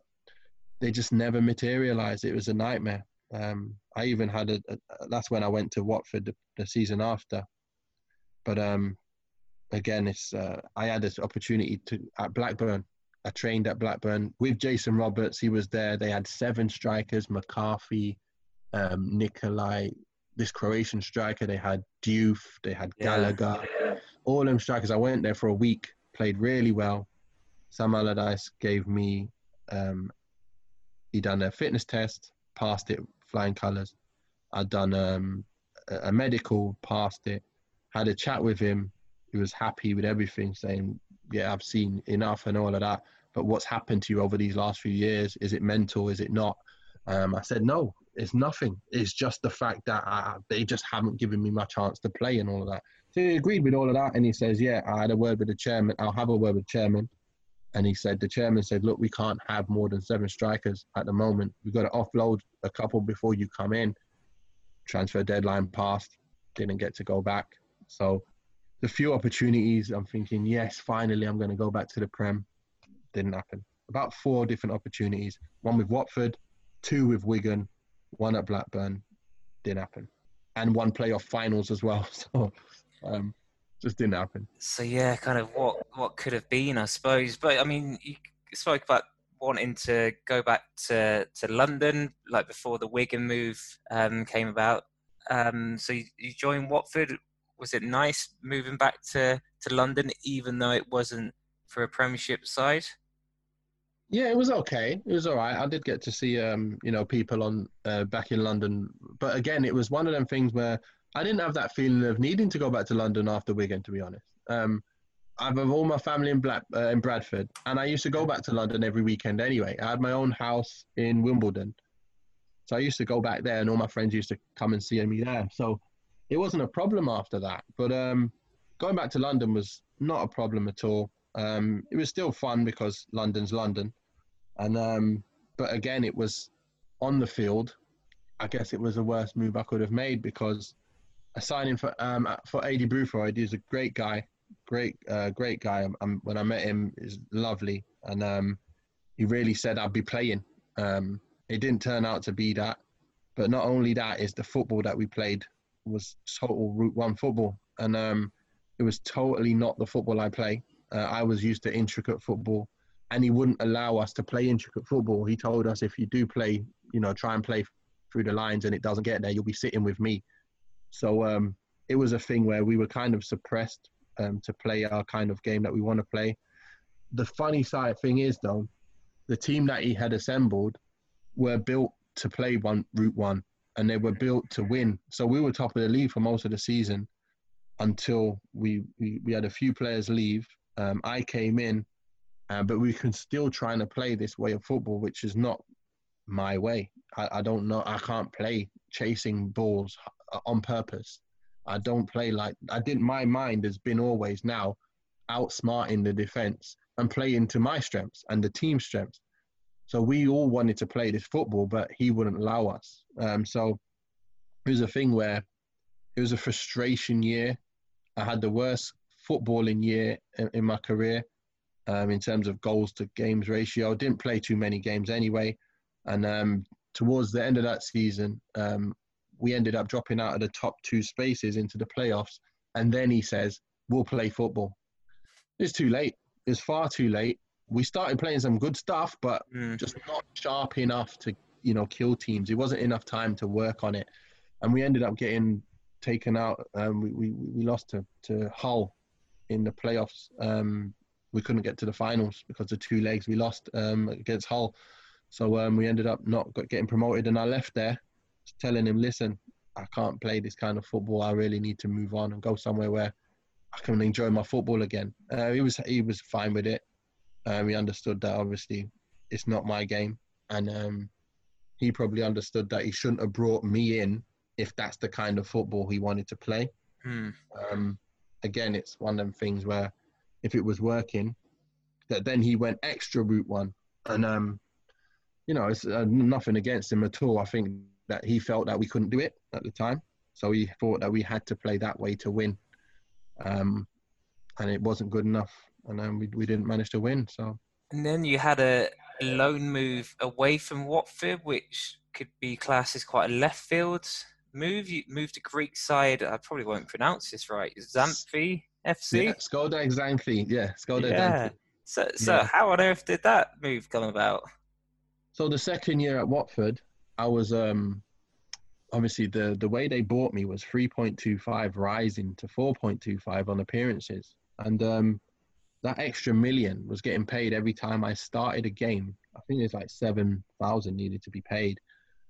they just never materialized. It was a nightmare. Um, I even had a, a, that's when I went to Watford the, the season after. But um, again, it's uh, I had this opportunity to at Blackburn. I trained at Blackburn with Jason Roberts. He was there. They had seven strikers: McCarthy, um, Nikolai, this Croatian striker. They had Diouf. They had Gallagher. Yeah. All them strikers. I went there for a week. Played really well. Sam Allardyce gave me. Um, he done a fitness test, passed it, flying colours. I'd done um, a medical, passed it had a chat with him. He was happy with everything, saying, "Yeah, I've seen enough and all of that. But what's happened to you over these last few years? Is it mental? Is it not?" Um, I said, "No, it's nothing. It's just the fact that I, they just haven't given me my chance to play and all of that. So he agreed with all of that, and he says, "Yeah, I had a word with the chairman. I'll have a word with the chairman." And he said, the chairman said, "Look, we can't have more than seven strikers at the moment. We've got to offload a couple before you come in." Transfer deadline passed, didn't get to go back. So the few opportunities, I'm thinking, yes, finally, I'm going to go back to the Prem. Didn't happen. About four different opportunities. One with Watford, two with Wigan, one at Blackburn. Didn't happen. And one playoff finals as well. [LAUGHS] So um, just didn't happen. So yeah, kind of what what could have been, I suppose. But I mean, you spoke about wanting to go back to, to London, like before the Wigan move um, came about. Um, so you, you joined Watford. Was it nice moving back to, to London, even though it wasn't for a Premiership side? Yeah, it was okay. It was all right. I did get to see, um, you know, people on uh, back in London, but again, it was one of them things where I didn't have that feeling of needing to go back to London after Wigan, to be honest. Um, I have all my family in Black uh, in Bradford, and I used to go back to London every weekend anyway. I had my own house in Wimbledon, so I used to go back there, and all my friends used to come and see me there. So it wasn't a problem after that. But um, going back to London was not a problem at all. Um, it was still fun because London's London, and um, but again, it was on the field. I guess it was the worst move I could have made because signing for um, for Aidy Boothroyd. He's a great guy, great uh, great guy. I'm, I'm, when I met him, is lovely, and um, he really said I'd be playing. Um, it didn't turn out to be that, but not only that is the football that we played was total Route One football, and um, it was totally not the football I play. Uh, I was used to intricate football, and he wouldn't allow us to play intricate football. He told us if you do play, you know, try and play through the lines and it doesn't get there, you'll be sitting with me. So um, it was a thing where we were kind of suppressed um, to play our kind of game that we want to play. The funny side thing is though, the team that he had assembled were built to play one route one, and they were built to win. So we were top of the league for most of the season until we we, we had a few players leave. Um, I came in, uh, but we can still trying to play this way of football, which is not my way. I, I don't know. I can't play chasing balls uh, on purpose. I don't play like I didn't. My mind has been always now outsmarting the defense and playing to my strengths and the team strengths. So we all wanted to play this football, but he wouldn't allow us. Um, so it was a thing where it was a frustration year. I had the worst footballing year in, in my career um, in terms of goals to games ratio. I Didn't play too many games anyway, and um, towards the end of that season, um, we ended up dropping out of the top two spaces into the playoffs. And then he says, we'll play football. It's too late. It's far too late. We started playing some good stuff, but mm. just not sharp enough to, you know, kill teams. It wasn't enough time to work on it. And we ended up getting taken out. Um, we, we, we lost to, to Hull in the playoffs. Um, we couldn't get to the finals because the two legs we lost um, against Hull. So um, we ended up not getting promoted, and I left there telling him, listen, I can't play this kind of football. I really need to move on and go somewhere where I can enjoy my football again. Uh, he was he was fine with it. Um, he understood that obviously it's not my game, and um, he probably understood that he shouldn't have brought me in if that's the kind of football he wanted to play. Hmm. Um, again, it's one of them things where if it was working, that then he went extra route one, and um, you know, it's uh, nothing against him at all. I think that he felt that we couldn't do it at the time. So he thought that we had to play that way to win. Um, and it wasn't good enough. And then we, we didn't manage to win. So. And then you had a loan move away from Watford, which could be classed as quite a left field move. You moved to Greek side. I probably won't pronounce this right. Xanthi FC. Yeah, Skoda Xanthi. Yeah, Skoda yeah. Xanthi. So, so yeah. how on earth did that move come about? So the second year at Watford, I was um obviously the the way they bought me was 3.25 rising to 4.25 on appearances and um that extra million was getting paid every time I started a game. I think it's like 7,000 needed to be paid.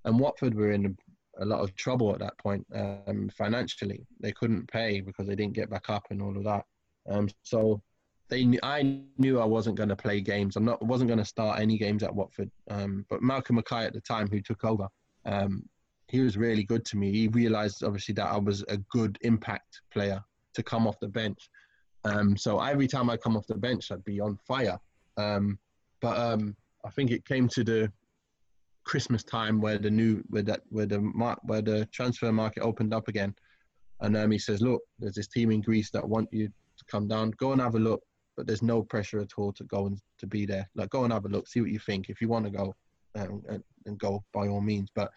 And Watford were in a, lot of trouble at that point um, financially. They couldn't pay because they didn't get back up and all of that. Um, so they, I knew I wasn't going to play games. I'm not, wasn't going to start any games at Watford. Um, but Malcolm Mackay at the time, who took over, um, he was really good to me. He realized obviously that I was a good impact player to come off the bench. Um, so every time I come off the bench, I'd be on fire. Um, but I think it came to the Christmas time where the new where that where the where the transfer market opened up again, and um, he says, "Look, there's this team in Greece that want you to come down. Go and have a look, but there's no pressure at all to go and to be there. Like, go and have a look, see what you think. If you want to go, um, and, and go by all means. But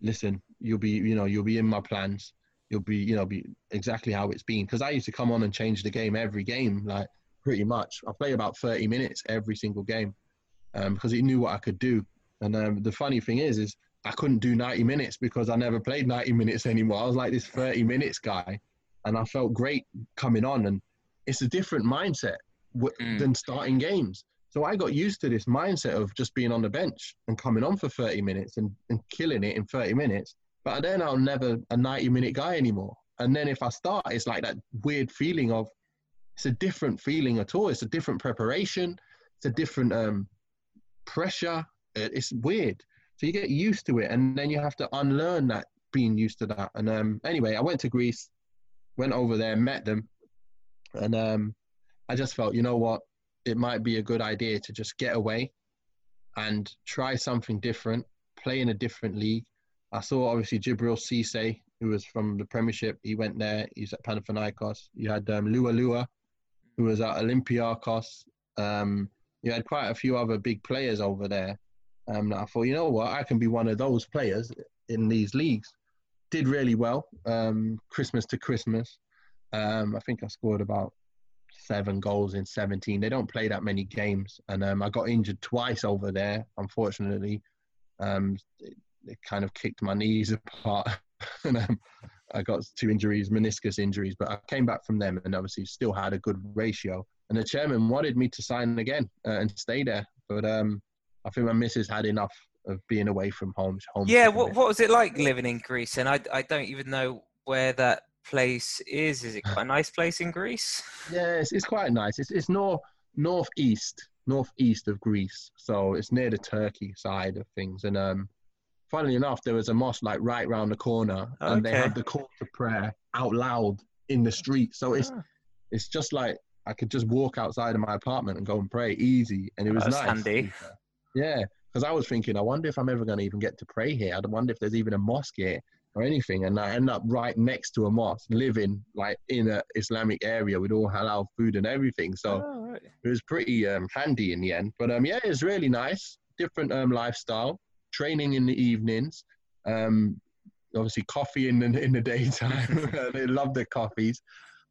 listen, you'll be, you know, you'll be in my plans. You'll be, you know, be exactly how it's been. Because I used to come on and change the game every game, like pretty much. I play about 30 minutes every single game, um, because he knew what I could do. And um, the funny thing is, is I couldn't do 90 minutes because I never played 90 minutes anymore. I was like this 30 minutes guy, and I felt great coming on. And it's a different mindset w- mm. than starting games. So I got used to this mindset of just being on the bench and coming on for 30 minutes and, and killing it in 30 minutes. But then I'll never a 90 minute guy anymore. And then if I start, it's like that weird feeling of it's a different feeling at all. It's a different preparation. It's a different um, pressure. It's weird. So you get used to it, and then you have to unlearn that being used to that. And um, anyway, I went to Greece, went over there, met them, and um, I just felt, you know what, it might be a good idea to just get away and try something different, play in a different league. I saw obviously Djibril Cisse, who was from the Premiership. He went there. He's at Panathinaikos. You had um, Lua Lua, who was at Olympiakos. Um, you had quite a few other big players over there. Um, I thought, you know what, I can be one of those players in these leagues. Did really well, um, Christmas to Christmas. Um, I think I scored about seven goals in 17. They don't play that many games. And um, I got injured twice over there, unfortunately. Um, it, it, kind of kicked my knees [LAUGHS] apart. and um, I got two injuries, meniscus injuries, but I came back from them and obviously still had a good ratio. And the chairman wanted me to sign again uh, and stay there. But um, I think my missus had enough of being away from home. home yeah, what, what was it like living in Greece? And I, I don't even know where that place is? Is it quite a [LAUGHS] nice place in Greece? Yeah, it's, it's quite nice. It's it's north northeast northeast of Greece, so it's near the Turkey side of things. And um, funnily enough, there was a mosque like right round the corner, okay. and they had the call to prayer out loud in the street. So it's ah. it's just like I could just walk outside of my apartment and go and pray easy, and it was nice. Handy. Yeah, because I was thinking, I wonder if I'm ever going to even get to pray here. I wonder if there's even a mosque here or anything, and I end up right next to a mosque, living like in an Islamic area with all halal food and everything. So oh, right. it was pretty um, handy in the end. But um, yeah, it was really nice. Different um, lifestyle. Training in the evenings. Um, obviously coffee in the in the daytime. [LAUGHS] [LAUGHS] they love the coffees.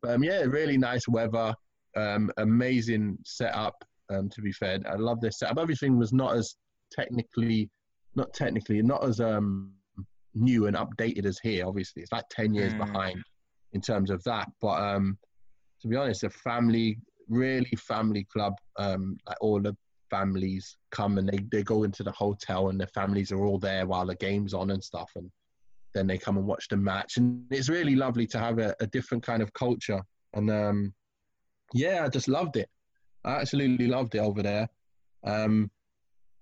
But um, yeah, really nice weather. Um, amazing setup. Um, to be fair, I love this setup. Everything was not as technically, not technically, not as um new and updated as here. Obviously, it's like ten years mm. behind in terms of that. But um, to be honest, a family, really family club. Um, like all the families come and they, they go into the hotel and the families are all there while the game's on and stuff, and then they come and watch the match. And it's really lovely to have a, a different kind of culture. And um, yeah, I just loved it. I absolutely loved it over there. Um,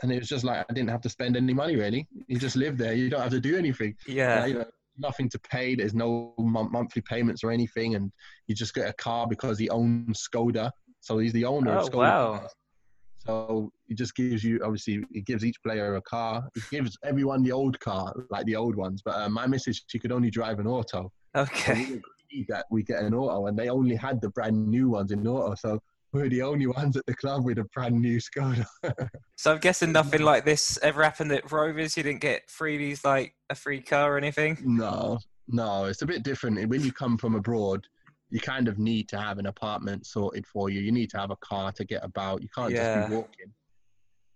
and it was just like I didn't have to spend any money really. You just live there. You don't have to do anything. Yeah. Uh, you know, nothing to pay. There's no monthly payments or anything, and you just get a car because he owns Skoda. So he's the owner oh, of Skoda. Wow. So he just gives you obviously he gives each player a car. He gives everyone the old car, like the old ones. But uh, my missus, she could only drive an auto. Okay. So we that we get an auto, and they only had the brand new ones in auto. So we're the only ones at the club with a brand new Skoda. [LAUGHS] so I'm guessing nothing like this ever happened at Rovers. You didn't get freebies like a free car or anything. No, no, it's a bit different. When you come from abroad, you kind of need to have an apartment sorted for you. You need to have a car to get about. You can't yeah. just be walking.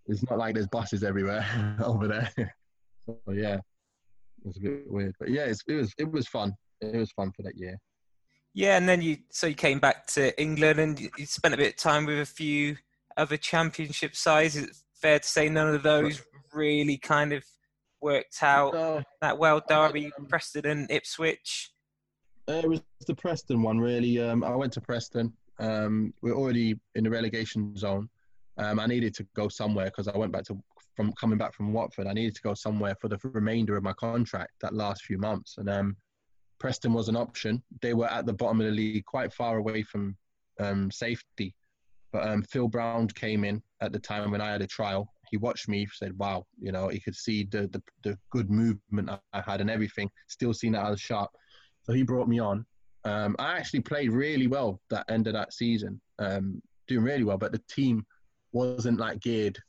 It's not like there's buses everywhere [LAUGHS] over there. [LAUGHS] so yeah, it's a bit weird, but yeah, it was it was fun. It was fun for that year. Yeah, and then you so you came back to England and you spent a bit of time with a few other championship sides. Is it fair to say none of those really kind of worked out no, that well? Derby, um, Preston, and Ipswich. Uh, it was the Preston one really. Um, I went to Preston. Um, we're already in the relegation zone. Um, I needed to go somewhere because I went back to from coming back from Watford. I needed to go somewhere for the remainder of my contract that last few months. And um, Preston was an option. They were at the bottom of the league, quite far away from um, safety. But um, Phil Brown came in at the time when I had a trial. He watched me, said, "Wow, you know, he could see the the, the good movement I had and everything. Still seen that I was sharp." So he brought me on. Um, I actually played really well that end of that season, um, doing really well. But the team wasn't like geared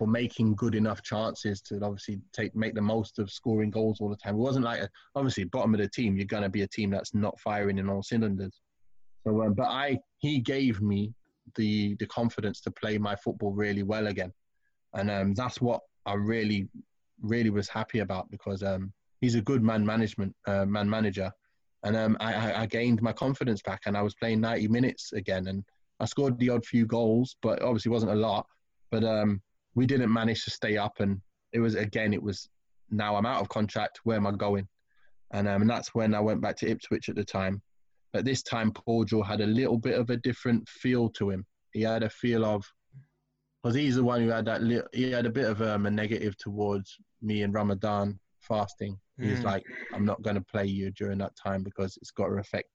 for making good enough chances to obviously take make the most of scoring goals all the time. It wasn't like a, obviously bottom of the team. You're gonna be a team that's not firing in all cylinders. So, um, but I he gave me the the confidence to play my football really well again, and um, that's what I really really was happy about because um, he's a good man management uh, man manager, and um, I, I gained my confidence back and I was playing 90 minutes again and I scored the odd few goals, but obviously wasn't a lot. But um, we didn't manage to stay up, and it was again, it was now I'm out of contract. Where am I going? And um, and that's when I went back to Ipswich at the time. At this time, Paul Jewell had a little bit of a different feel to him. He had a feel of because he's the one who had that. Li- he had a bit of um, a negative towards me and Ramadan fasting. He's mm. like, I'm not going to play you during that time because it's got to affect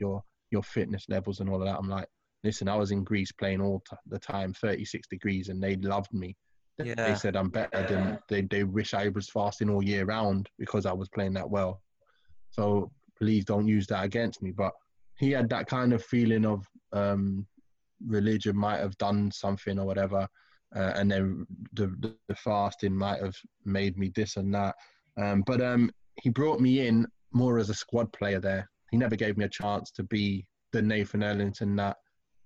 your your fitness levels and all of that. I'm like, listen, I was in Greece playing all t- the time, 36 degrees, and they loved me. Yeah. They said I'm better than they. They wish I was fasting all year round because I was playing that well. So please don't use that against me. But he had that kind of feeling of um, religion might have done something or whatever, uh, and then the, the, the fasting might have made me this and that. Um, but um, he brought me in more as a squad player there. He never gave me a chance to be the Nathan Ellington that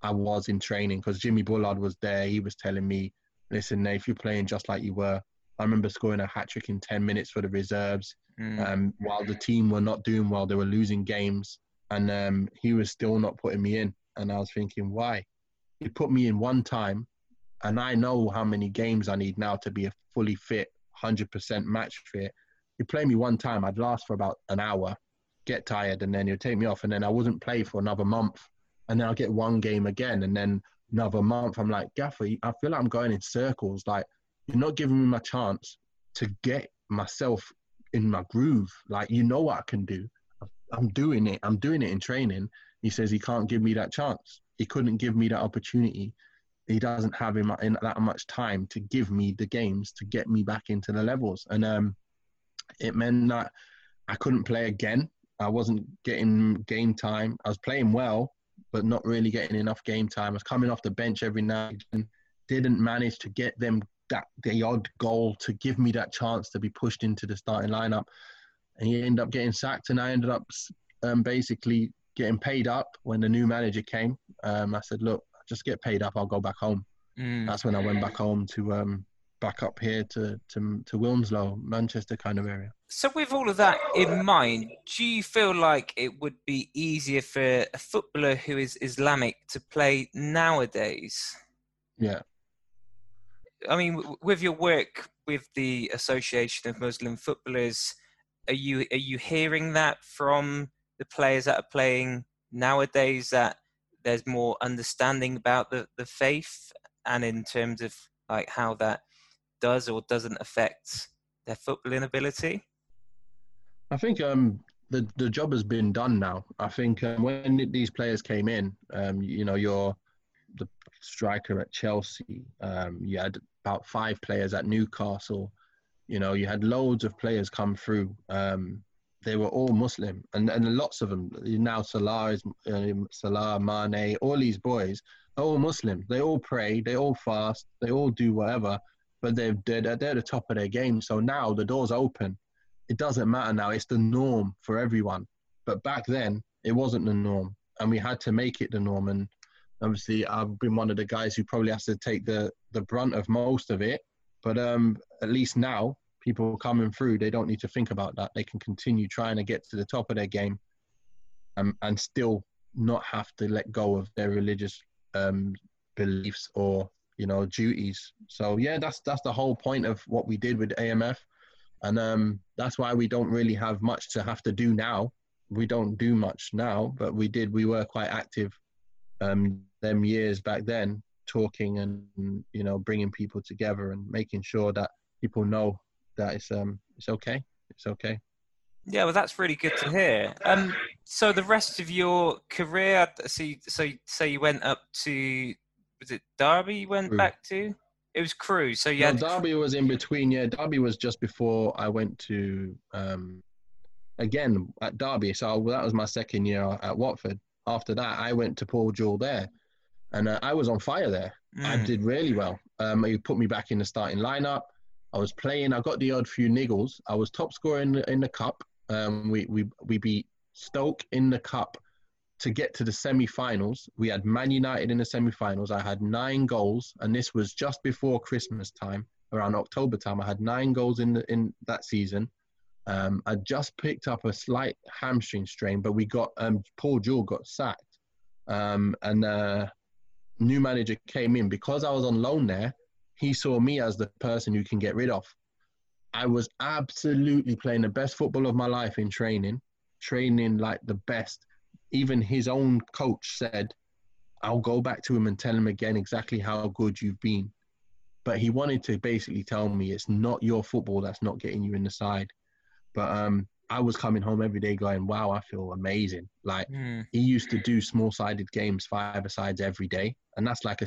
I was in training because Jimmy Bullard was there. He was telling me, listen, Nate, if you're playing just like you were, I remember scoring a hat trick in 10 minutes for the reserves mm. um, while the team were not doing well. They were losing games. And um, he was still not putting me in. And I was thinking, why? He put me in one time. And I know how many games I need now to be a fully fit, 100% match fit. You play me one time, I'd last for about an hour, get tired, and then you'd take me off. And then I wouldn't play for another month and then I'll get one game again, and then another month. I'm like, Gaffer, I feel like I'm going in circles. Like, you're not giving me my chance to get myself in my groove. Like, you know what I can do. I'm doing it. I'm doing it in training. He says he can't give me that chance. He couldn't give me that opportunity. He doesn't have in, in that much time to give me the games to get me back into the levels. And um, it meant that I couldn't play again. I wasn't getting game time. I was playing well, but not really getting enough game time. I was coming off the bench every night and didn't manage to get them that the odd goal to give me that chance to be pushed into the starting lineup. And he ended up getting sacked, and I ended up um, basically getting paid up when the new manager came. Um, I said, "Look, just get paid up. I'll go back home." Mm. That's when I went back home to um, back up here to, to, to Wilmslow, Manchester kind of area. So, with all of that in mind, do you feel like it would be easier for a footballer who is Islamic to play nowadays? Yeah. I mean, with your work with the Association of Muslim Footballers, are you are you hearing that from the players that are playing nowadays that there's more understanding about the, the faith and in terms of like how that does or doesn't affect their footballing ability? I think um, the the job has been done now. I think um, when these players came in, um, you know, you're the striker at Chelsea. Um, you had about five players at Newcastle. You know, you had loads of players come through. Um, they were all Muslim, and and lots of them now. Salah is uh, Salah, Mane, all these boys are all Muslim. They all pray, they all fast, they all do whatever but they're, they're, they're the top of their game. So now the door's open. It doesn't matter now. It's the norm for everyone. But back then, it wasn't the norm. And we had to make it the norm. And obviously, I've been one of the guys who probably has to take the, the brunt of most of it. But um, at least now, people coming through, they don't need to think about that. They can continue trying to get to the top of their game um, and still not have to let go of their religious um, beliefs or you know duties. So yeah, that's that's the whole point of what we did with AMF, and um, that's why we don't really have much to have to do now. We don't do much now, but we did. We were quite active um, them years back then, talking and you know bringing people together and making sure that people know that it's um it's okay. It's okay. Yeah, well, that's really good to hear. Um, so the rest of your career, so you, so you, so you went up to was it Derby? You went Crewe. back to? It was Crewe. So yeah, No, Derby was in between. Yeah, Derby was just before I went to um again at Derby. So that was my second year at Watford. After that, I went to Paul Jewell there, and uh, I was on fire there. I Mm. did really well. Um, he put me back in the starting lineup. I was playing. I got the odd few niggles. I was top scorer in the, in the cup. Um, we we we beat Stoke in the cup to get to the semi-finals. We had Man United in the semi-finals. I had nine goals, and this was just before Christmas time, around October time. I had nine goals in the, in that season. Um, I just picked up a slight hamstring strain, but we got um, Paul Jewell got sacked, um, and uh, new manager came in because I was on loan there. He saw me as the person you can get rid of. I was absolutely playing the best football of my life in training, training like the best. Even his own coach said, I'll go back to him and tell him again exactly how good you've been. But he wanted to basically tell me it's not your football that's not getting you in the side. But um, I was coming home every day going, wow, I feel amazing. Like Mm. he used to do small-sided games, five-a-sides every day, and that's like a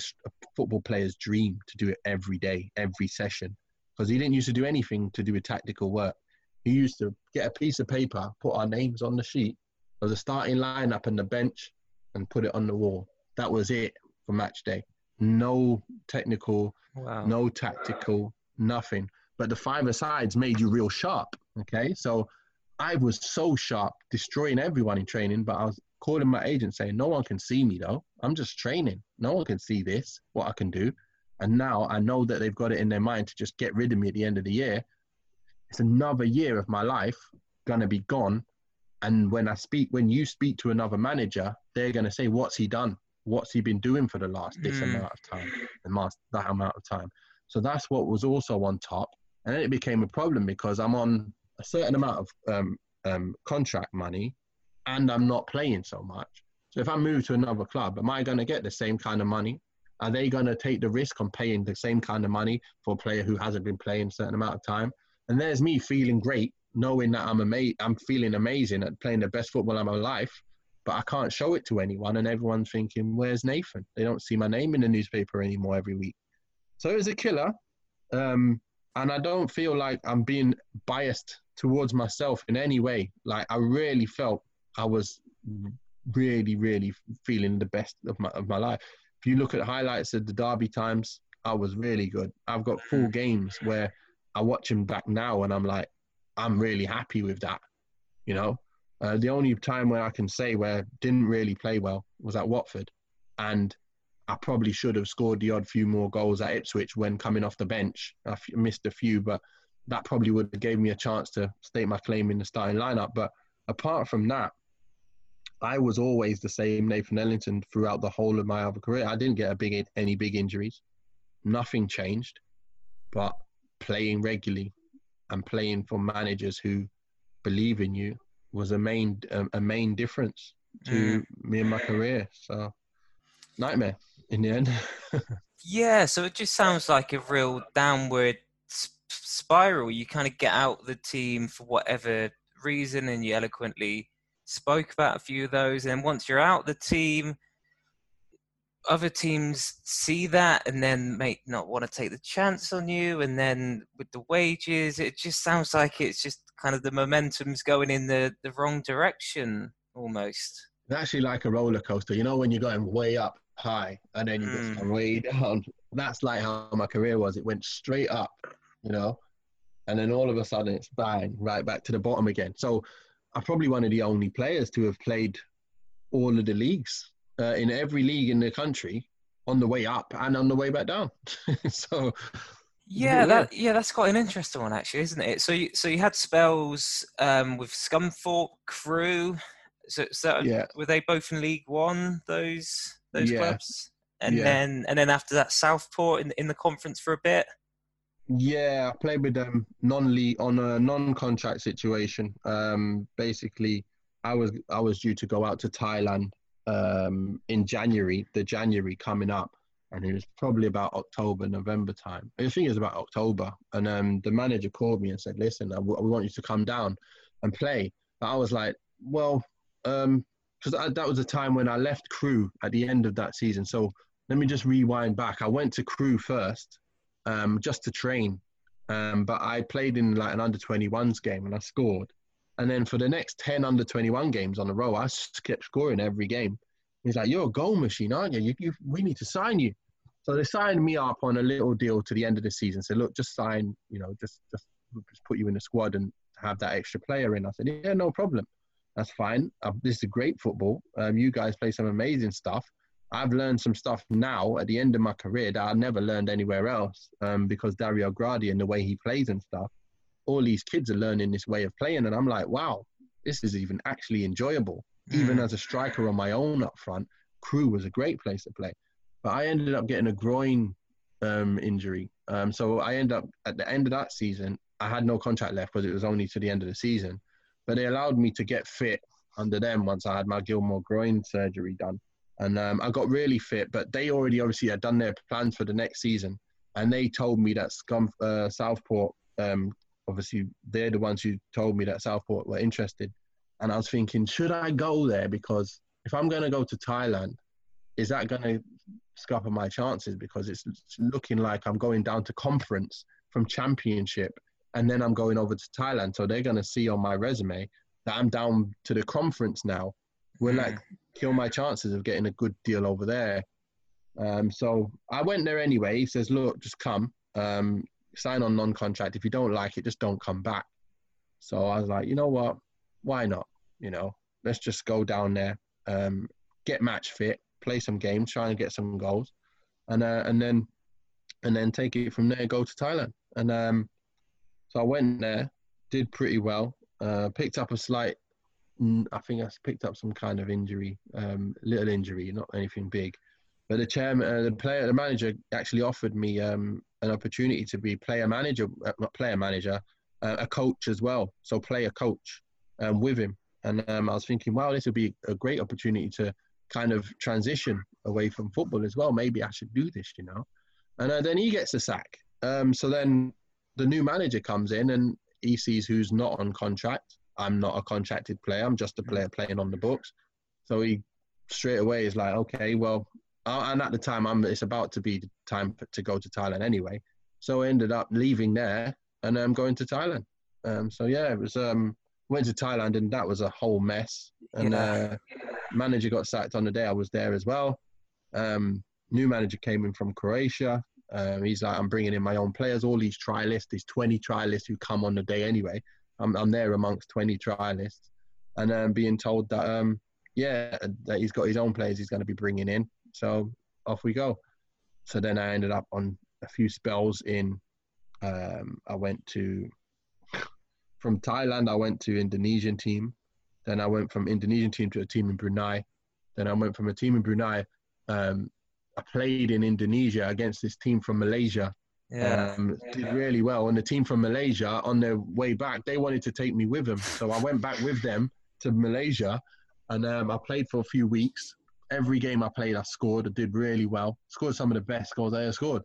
football player's dream to do it every day, every session. Because he didn't used to do anything to do with tactical work. He used to get a piece of paper, put our names on the sheet, of the starting lineup and the bench, and put it on the wall. That was it for match day. No technical, Wow. no tactical, nothing. But the five-a-sides made you real sharp. Okay, so I was so sharp, destroying everyone in training, but I was calling my agent saying, No one can see me though. I'm just training. No one can see this, what I can do. And now I know that they've got it in their mind to just get rid of me at the end of the year. It's another year of my life gonna be gone. And when I speak, when you speak to another manager, they're gonna say, What's he done? What's he been doing for the last this Mm. amount of time, the last that amount of time? So that's what was also on top. And then it became a problem because I'm on a certain amount of um, um, contract money and I'm not playing so much. So if I move to another club, am I going to get the same kind of money? Are they going to take the risk on paying the same kind of money for a player who hasn't been playing a certain amount of time? And there's me feeling great, knowing that I'm ama- I'm feeling amazing at playing the best football of my life, but I can't show it to anyone, and everyone's thinking, "Where's Nathan?" They don't see my name in the newspaper anymore every week. So it was a killer, um, and I don't feel like I'm being biased towards myself in any way. Like I really felt I was really, really feeling the best of my of my life. If you look at highlights of the Derby times, I was really good. I've got full games where I watch them back now, and I'm like, I'm really happy with that. You know, uh, the only time where I can say where I didn't really play well was at Watford, and I probably should have scored the odd few more goals at Ipswich when coming off the bench. I f- missed a few, but that probably would have gave me a chance to state my claim in the starting lineup. But apart from that, I was always the same Nathan Ellington throughout the whole of my other career. I didn't get big any big injuries. Nothing changed, but playing regularly and playing for managers who believe in you was a main a, a main difference to mm. me and my career. So nightmare in the end. [LAUGHS] Yeah, so it just sounds like a real downward s- spiral. You kind of get out the team for whatever reason, and you eloquently spoke about a few of those. And once you're out the team, other teams see that and then may not want to take the chance on you. And then with the wages, it just sounds like it's just kind of the momentum's going in the, the wrong direction almost. It's actually like a roller coaster. You know when you're going way up high and then you Mm. get way [LAUGHS] down. That's like how my career was. It went straight up, you know, and then all of a sudden it's bang right back to the bottom again. So I'm probably one of the only players to have played all of the leagues uh, in every league in the country on the way up and on the way back down. [LAUGHS] so Yeah, Yeah. that yeah, that's quite an interesting one actually, isn't it? So you so you had spells um, with Scunthorpe, Crewe. So, so yeah, were they both in League One? Those those Yeah. clubs, and Yeah. then and then after that, Southport in in the conference for a bit. Yeah, I played with them non-league on a non-contract situation. Um, basically, I was I was due to go out to Thailand um, in January, the January coming up, and it was probably about October, November time. I think it was about October, and um, the manager called me and said, "Listen, I, w- I want you to come down and play." But I was like, "Well," um, because that was a time when I left Crewe at the end of that season. So let me just rewind back. I went to Crewe first, um, just to train, um, but I played in like an under 21s game and I scored. And then for the next 10 under 21 games on the row, I kept scoring every game. He's like, "You're a goal machine, aren't you? you, you we need to sign you." So they signed me up on a little deal to the end of the season. Said, "Look, just sign, you know, just just just put you in the squad and have that extra player in." I said, "Yeah, no problem." That's fine. Uh, this is great football. Um, you guys play some amazing stuff. I've learned some stuff now at the end of my career that I never learned anywhere else um, because Dario Gradi and the way he plays and stuff. All these kids are learning this way of playing, and I'm like, wow, this is even actually enjoyable. Mm. Even as a striker on my own up front, Crewe was a great place to play. But I ended up getting a groin um, injury. Um, so I ended up at the end of that season, I had no contract left because it was only to the end of the season. But they allowed me to get fit under them once I had my Gilmore groin surgery done. And um, I got really fit, but they already obviously had done their plans for the next season. And they told me that Scum, uh, Southport, um, obviously, they're the ones who told me that Southport were interested. And I was thinking, should I go there? Because if I'm going to go to Thailand, is that going to scupper my chances? Because it's looking like I'm going down to conference from championship and then I'm going over to Thailand. So they're going to see on my resume that I'm down to the conference now. Will mm. like kill my chances of getting a good deal over there. Um, so I went there anyway. He says, "Look, just come, um, sign on non-contract. If you don't like it, just don't come back." So I was like, you know what? Why not? You know, let's just go down there, um, get match fit, play some games, try and get some goals, and uh, and then and then take it from there. Go to Thailand, and um, so I went there, did pretty well. Uh, picked up a slight, I think I picked up some kind of injury, um, little injury, not anything big. But the chairman, uh, the player, the manager actually offered me um, an opportunity to be player manager, uh, not player manager, uh, a coach as well. So play a coach um, with him. And um, I was thinking, wow, this would be a great opportunity to kind of transition away from football as well. Maybe I should do this, you know. And uh, then he gets a sack. Um, so then the new manager comes in and he sees who's not on contract. I'm not a contracted player. I'm just a player playing on the books. So he straight away is like, okay, well, uh, and at the time, I'm it's about to be the time to go to Thailand anyway. So I ended up leaving there and I'm um, going to Thailand. Um, so yeah, it was um, went to Thailand and that was a whole mess. And yeah. uh, manager got sacked on the day I was there as well. Um, new manager came in from Croatia. Um, he's like, I'm bringing in my own players, all these trialists, these 20 trialists who come on the day anyway. I'm, I'm there amongst 20 trialists, and um, being told that, um, yeah, that he's got his own players he's going to be bringing in. So off we go. So then I ended up on a few spells in. Um, I went to from Thailand. I went to Indonesian team. Then I went from Indonesian team to a team in Brunei. Then I went from a team in Brunei um, I played in Indonesia against this team from Malaysia. Yeah. Um, did really well. And the team from Malaysia, on their way back, they wanted to take me with them. So I went back with them to Malaysia and um, I played for a few weeks. Every game I played, I scored. I did really well. Scored some of the best goals I ever scored.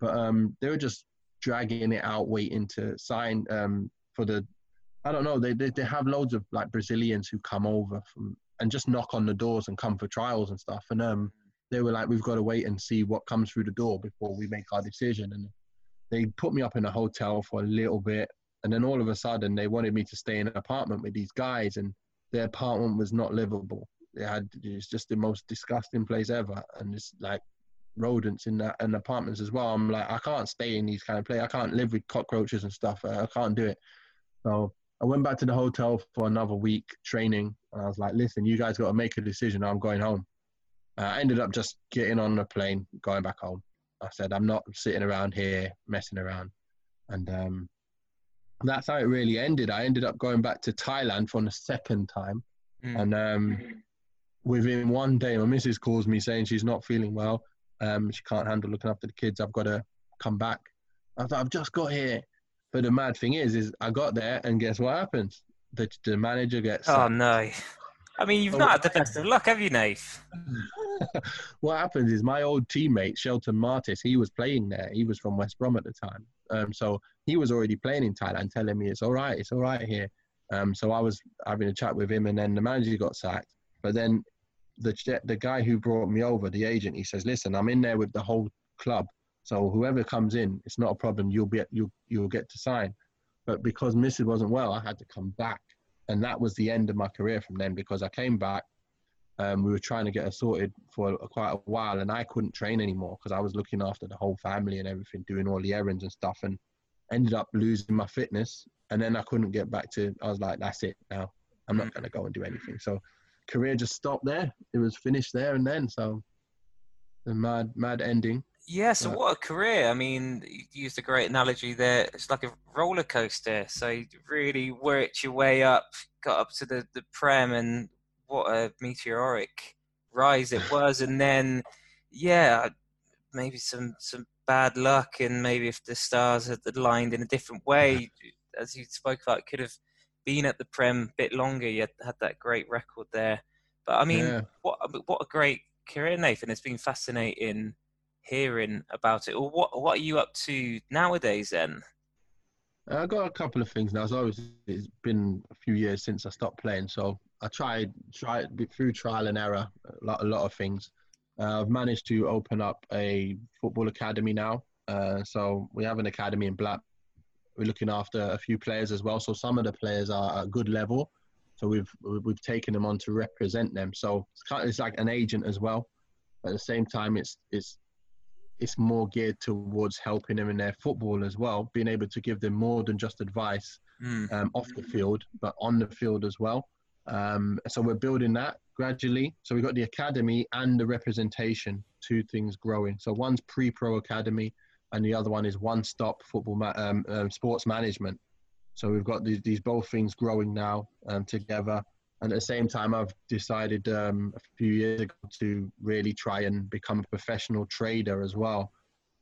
But um, they were just dragging it out, waiting to sign um, for the. I don't know. They, they they have loads of like Brazilians who come over from and just knock on the doors and come for trials and stuff. And um, they were like, we've got to wait and see what comes through the door before we make our decision. And they put me up in a hotel for a little bit. And then all of a sudden, they wanted me to stay in an apartment with these guys, and their apartment was not livable. They had it's just the most disgusting place ever, and it's like rodents in that and apartments as well. I'm like, I can't stay in these kind of places. I can't live with cockroaches and stuff. I can't do it. So I went back to the hotel for another week training, and I was like, listen, you guys got to make a decision. I'm going home. Uh, I ended up just getting on a plane, going back home. I said, I'm not sitting around here messing around. And um, that's how it really ended. I ended up going back to Thailand for the second time. Mm. And um, within one day, my missus calls me saying she's not feeling well. Um, she can't handle looking after the kids. I've got to come back. I thought, I've just got here. But the mad thing is, is I got there and guess what happens? The, the manager gets. Oh, no. I mean, you've oh, not had the best of luck, have you, Nate? [LAUGHS] what happens is my old teammate Shelton Martis, he was playing there. He was from West Brom at the time, um, so he was already playing in Thailand, telling me it's all right, it's all right here. Um, so I was having a chat with him, and then the manager got sacked. But then the the guy who brought me over, the agent, he says, "Listen, I'm in there with the whole club, so whoever comes in, it's not a problem. You'll be you you'll get to sign." But because Mrs. wasn't well, I had to come back, and that was the end of my career from then. Because I came back, um, we were trying to get her sorted for quite a while, and I couldn't train anymore because I was looking after the whole family and everything, doing all the errands and stuff, and ended up losing my fitness. And then I couldn't get back to. I was like, "That's it now. I'm not mm. going to go and do anything." So, career just stopped there. It was finished there and then. So, the mad, mad ending. Yeah, so what a career. I mean, you used a great analogy there. It's like a roller coaster. So you really worked your way up, got up to the, the Prem, and what a meteoric rise it [LAUGHS] was. and then, yeah, maybe some, some bad luck, and maybe if the stars had aligned in a different way, [LAUGHS] as you spoke about, could have been at the Prem a bit longer. You had, that great record there. But I mean, yeah. what what a great career, Nathan. It's been fascinating hearing about it. Or what what are you up to nowadays then? I got a couple of things now. So it's been a few years since I stopped playing, so I tried tried through trial and error a lot, a lot of things. Uh, I've managed to open up a football academy now. Uh, so we have an academy in Black. We're looking after a few players as well. So some of the players are at a good level. So we've we've taken them on to represent them. So it's kind of, it's like an agent as well. At the same time, it's it's it's more geared towards helping them in their football as well, being able to give them more than just advice mm. um, off the field, but on the field as well. Um, so we're building that gradually. So we've got the academy and the representation, two things growing. So one's pre-pro academy, and the other one is one-stop football ma- um, um, sports management. So we've got these, these both things growing now um, together. And at the same time, I've decided um, a few years ago to really try and become a professional trader as well.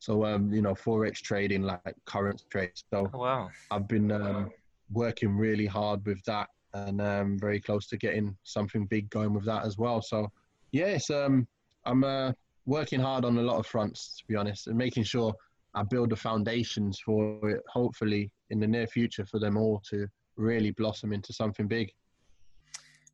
So, um, you know, forex trading, like current trades. So, oh, wow. I've been um, working really hard with that, and um, very close to getting something big going with that as well. So, yes, um, I'm uh, working hard on a lot of fronts, to be honest, and making sure I build the foundations for it. Hopefully, in the near future, for them all to really blossom into something big.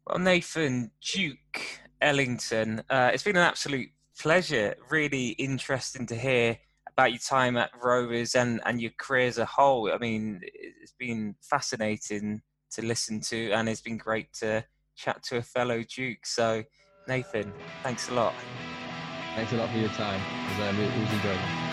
Well, Nathan Duke Ellington, uh, it's been an absolute pleasure. Really interesting to hear about your time at Rovers and, and your career as a whole. I mean, it's been fascinating to listen to, and it's been great to chat to a fellow Duke. So, Nathan, thanks a lot. Thanks a lot for your time. It was, um, it was enjoyable.